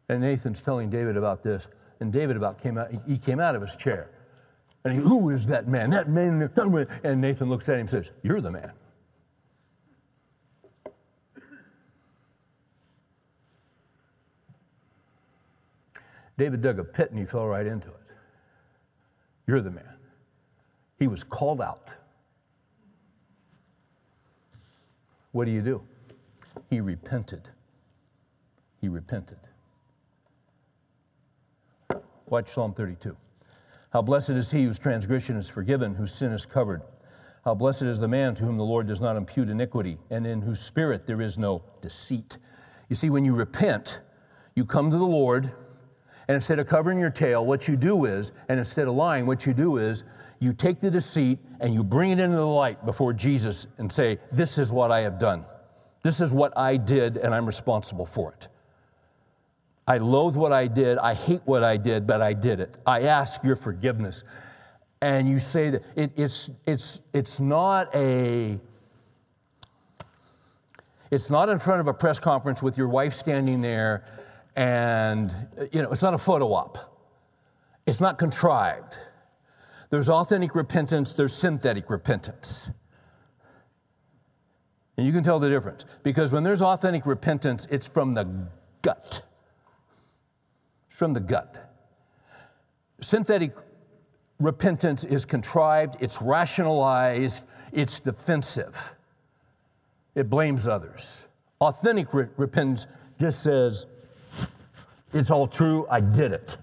And Nathan's telling David about this, and David about came out, he came out of his chair. And he, who is that man? That man. And Nathan looks at him and says, You're the man. David dug a pit and he fell right into it. You're the man. He was called out. What do you do? He repented. He repented. Watch Psalm 32. How blessed is he whose transgression is forgiven, whose sin is covered. How blessed is the man to whom the Lord does not impute iniquity, and in whose spirit there is no deceit. You see, when you repent, you come to the Lord, and instead of covering your tail, what you do is, and instead of lying, what you do is, you take the deceit and you bring it into the light before Jesus and say, This is what I have done. This is what I did, and I'm responsible for it. I loathe what I did. I hate what I did, but I did it. I ask your forgiveness. And you say that it, it's, it's, it's not a, it's not in front of a press conference with your wife standing there and, you know, it's not a photo op. It's not contrived. There's authentic repentance, there's synthetic repentance. And you can tell the difference because when there's authentic repentance, it's from the gut It's from the gut. Synthetic repentance is contrived, it's rationalized, it's defensive, it blames others. Authentic re- repentance just says, It's all true, I did it.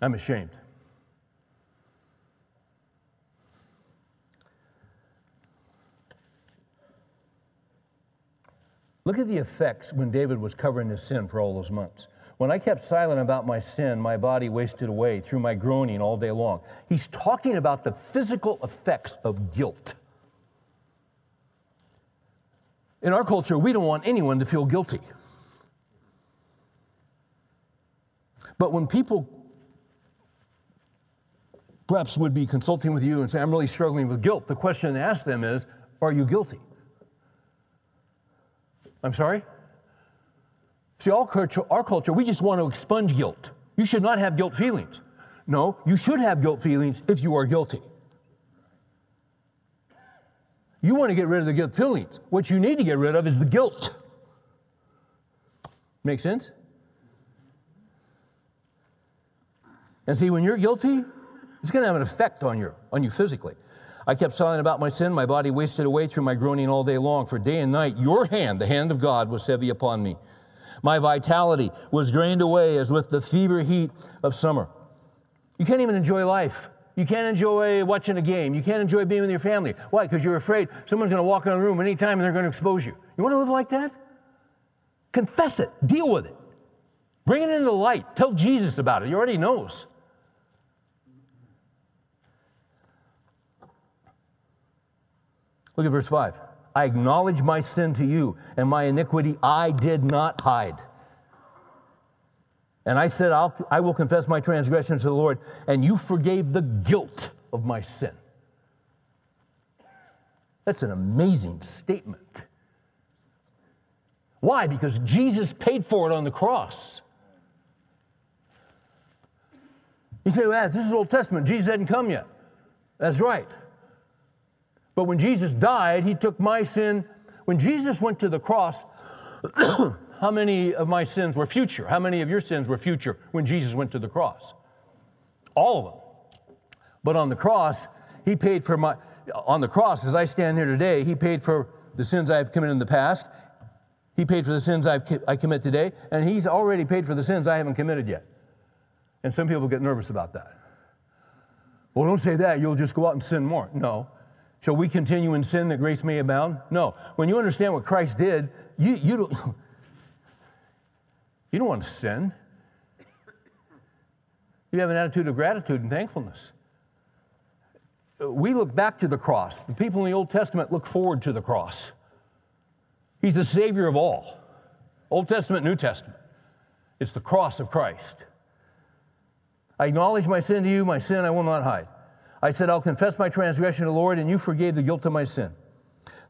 I'm ashamed. Look at the effects when David was covering his sin for all those months. When I kept silent about my sin, my body wasted away through my groaning all day long. He's talking about the physical effects of guilt. In our culture, we don't want anyone to feel guilty. But when people perhaps would be consulting with you and say, I'm really struggling with guilt, the question to ask them is, Are you guilty? I'm sorry? See, culture, our culture, we just want to expunge guilt. You should not have guilt feelings. No, you should have guilt feelings if you are guilty. You want to get rid of the guilt feelings. What you need to get rid of is the guilt. Make sense? And see, when you're guilty, it's going to have an effect on you, on you physically. I kept silent about my sin. My body wasted away through my groaning all day long. For day and night, your hand, the hand of God, was heavy upon me. My vitality was drained away as with the fever heat of summer. You can't even enjoy life. You can't enjoy watching a game. You can't enjoy being with your family. Why? Because you're afraid someone's going to walk in a room anytime and they're going to expose you. You want to live like that? Confess it. Deal with it. Bring it into the light. Tell Jesus about it. He already knows. Look at verse 5. I acknowledge my sin to you, and my iniquity I did not hide. And I said, I'll, I will confess my transgressions to the Lord, and you forgave the guilt of my sin. That's an amazing statement. Why? Because Jesus paid for it on the cross. You say, well, this is Old Testament. Jesus hadn't come yet. That's right. But when Jesus died, he took my sin. When Jesus went to the cross, [clears throat] how many of my sins were future? How many of your sins were future when Jesus went to the cross? All of them. But on the cross, he paid for my, on the cross, as I stand here today, he paid for the sins I've committed in the past. He paid for the sins I've, I commit today, and he's already paid for the sins I haven't committed yet. And some people get nervous about that. Well, don't say that. You'll just go out and sin more. No. Shall we continue in sin that grace may abound? No. When you understand what Christ did, you, you, don't, you don't want to sin. You have an attitude of gratitude and thankfulness. We look back to the cross. The people in the Old Testament look forward to the cross. He's the Savior of all Old Testament, New Testament. It's the cross of Christ. I acknowledge my sin to you, my sin I will not hide. I said, I'll confess my transgression to the Lord, and you forgave the guilt of my sin.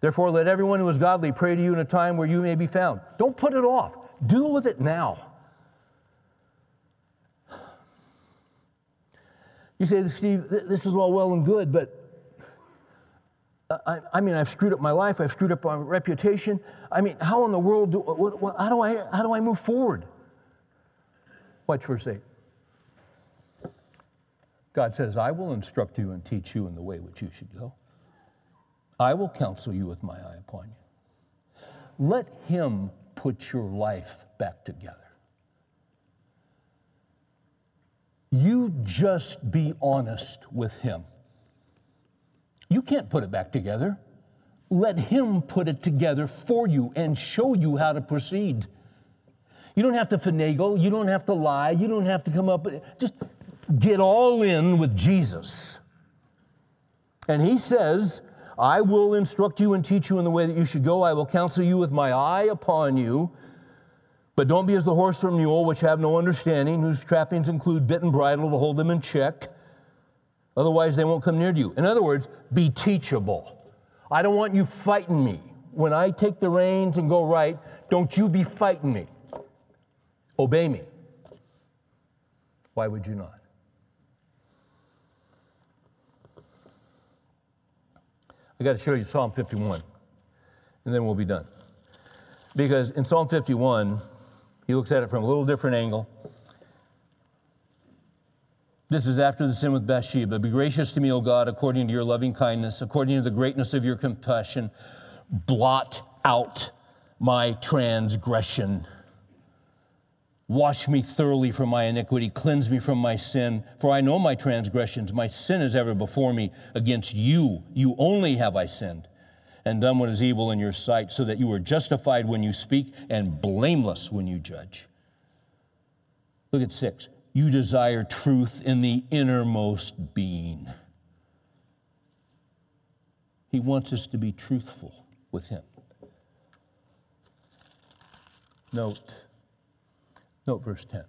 Therefore, let everyone who is godly pray to you in a time where you may be found. Don't put it off, deal with it now. You say, Steve, this is all well and good, but uh, I, I, mean, I've screwed up my life, I've screwed up my reputation. I mean, how in the world do, what, what, how, do I, how do I move forward? Watch verse 8. God says, I will instruct you and teach you in the way which you should go. I will counsel you with my eye upon you. Let Him put your life back together. You just be honest with Him. You can't put it back together. Let Him put it together for you and show you how to proceed. You don't have to finagle. You don't have to lie. You don't have to come up. Just get all in with Jesus. And he says, I will instruct you and teach you in the way that you should go. I will counsel you with my eye upon you. But don't be as the horse or mule, which have no understanding, whose trappings include bit and bridle to hold them in check. Otherwise, they won't come near to you. In other words, be teachable. I don't want you fighting me. When I take the reins and go right, don't you be fighting me. Obey me. Why would you not? I got to show you Psalm 51, and then we'll be done. Because in Psalm 51, he looks at it from a little different angle. This is after the sin with Bathsheba. Be gracious to me, O God, according to your loving kindness, according to the greatness of your compassion. Blot out my transgression. Wash me thoroughly from my iniquity, cleanse me from my sin, for I know my transgressions. My sin is ever before me. Against you, you only have I sinned, and done what is evil in your sight, so that you are justified when you speak and blameless when you judge. Look at six. You desire truth in the innermost being. He wants us to be truthful with Him. Note, Note verse 10.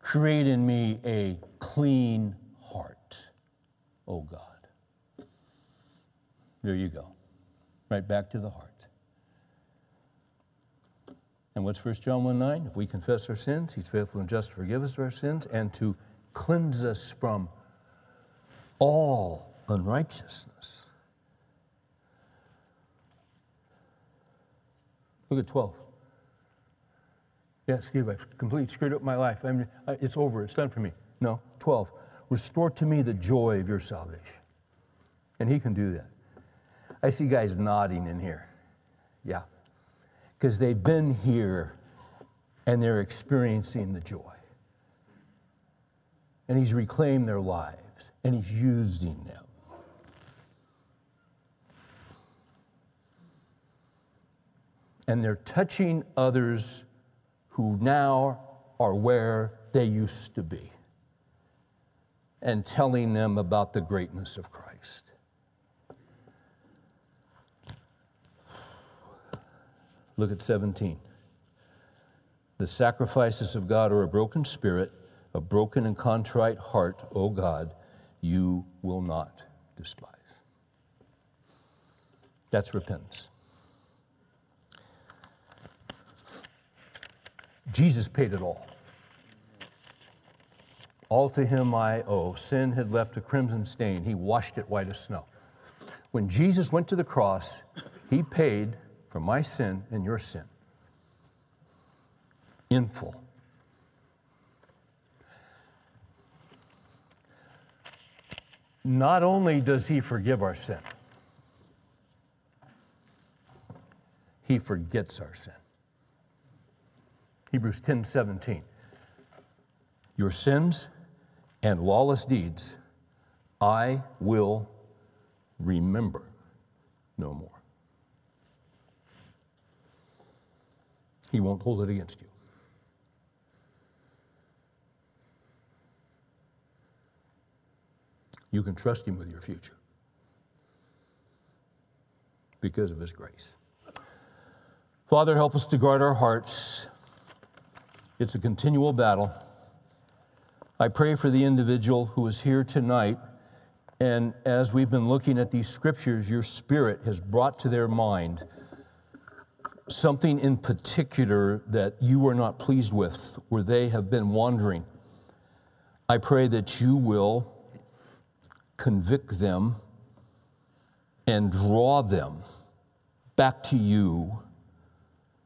Create in me a clean heart, O God. There you go. Right back to the heart. And what's 1 John 1 9? If we confess our sins, he's faithful and just to forgive us our sins and to cleanse us from all unrighteousness. Look at 12. Yeah, Steve, I've completely screwed up my life. I mean, it's over. It's done for me. No. 12. Restore to me the joy of your salvation. And he can do that. I see guys nodding in here. Yeah. Because they've been here and they're experiencing the joy. And he's reclaimed their lives and he's using them. And they're touching others who now are where they used to be and telling them about the greatness of Christ. Look at 17. The sacrifices of God are a broken spirit, a broken and contrite heart, O God, you will not despise. That's repentance. Jesus paid it all. All to him I owe. Sin had left a crimson stain. He washed it white as snow. When Jesus went to the cross, he paid for my sin and your sin in full. Not only does he forgive our sin, he forgets our sin. Hebrews 10 17. Your sins and lawless deeds I will remember no more. He won't hold it against you. You can trust Him with your future because of His grace. Father, help us to guard our hearts. It's a continual battle. I pray for the individual who is here tonight, and as we've been looking at these scriptures, your spirit has brought to their mind something in particular that you were not pleased with, where they have been wandering. I pray that you will convict them and draw them back to you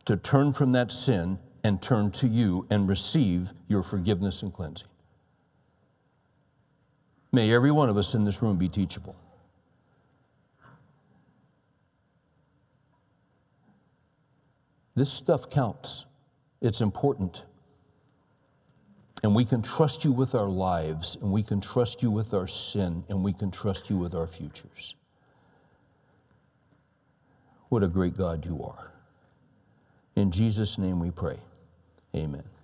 to turn from that sin and turn to you and receive your forgiveness and cleansing. May every one of us in this room be teachable. This stuff counts, it's important. And we can trust you with our lives, and we can trust you with our sin, and we can trust you with our futures. What a great God you are. In Jesus' name we pray. Amen.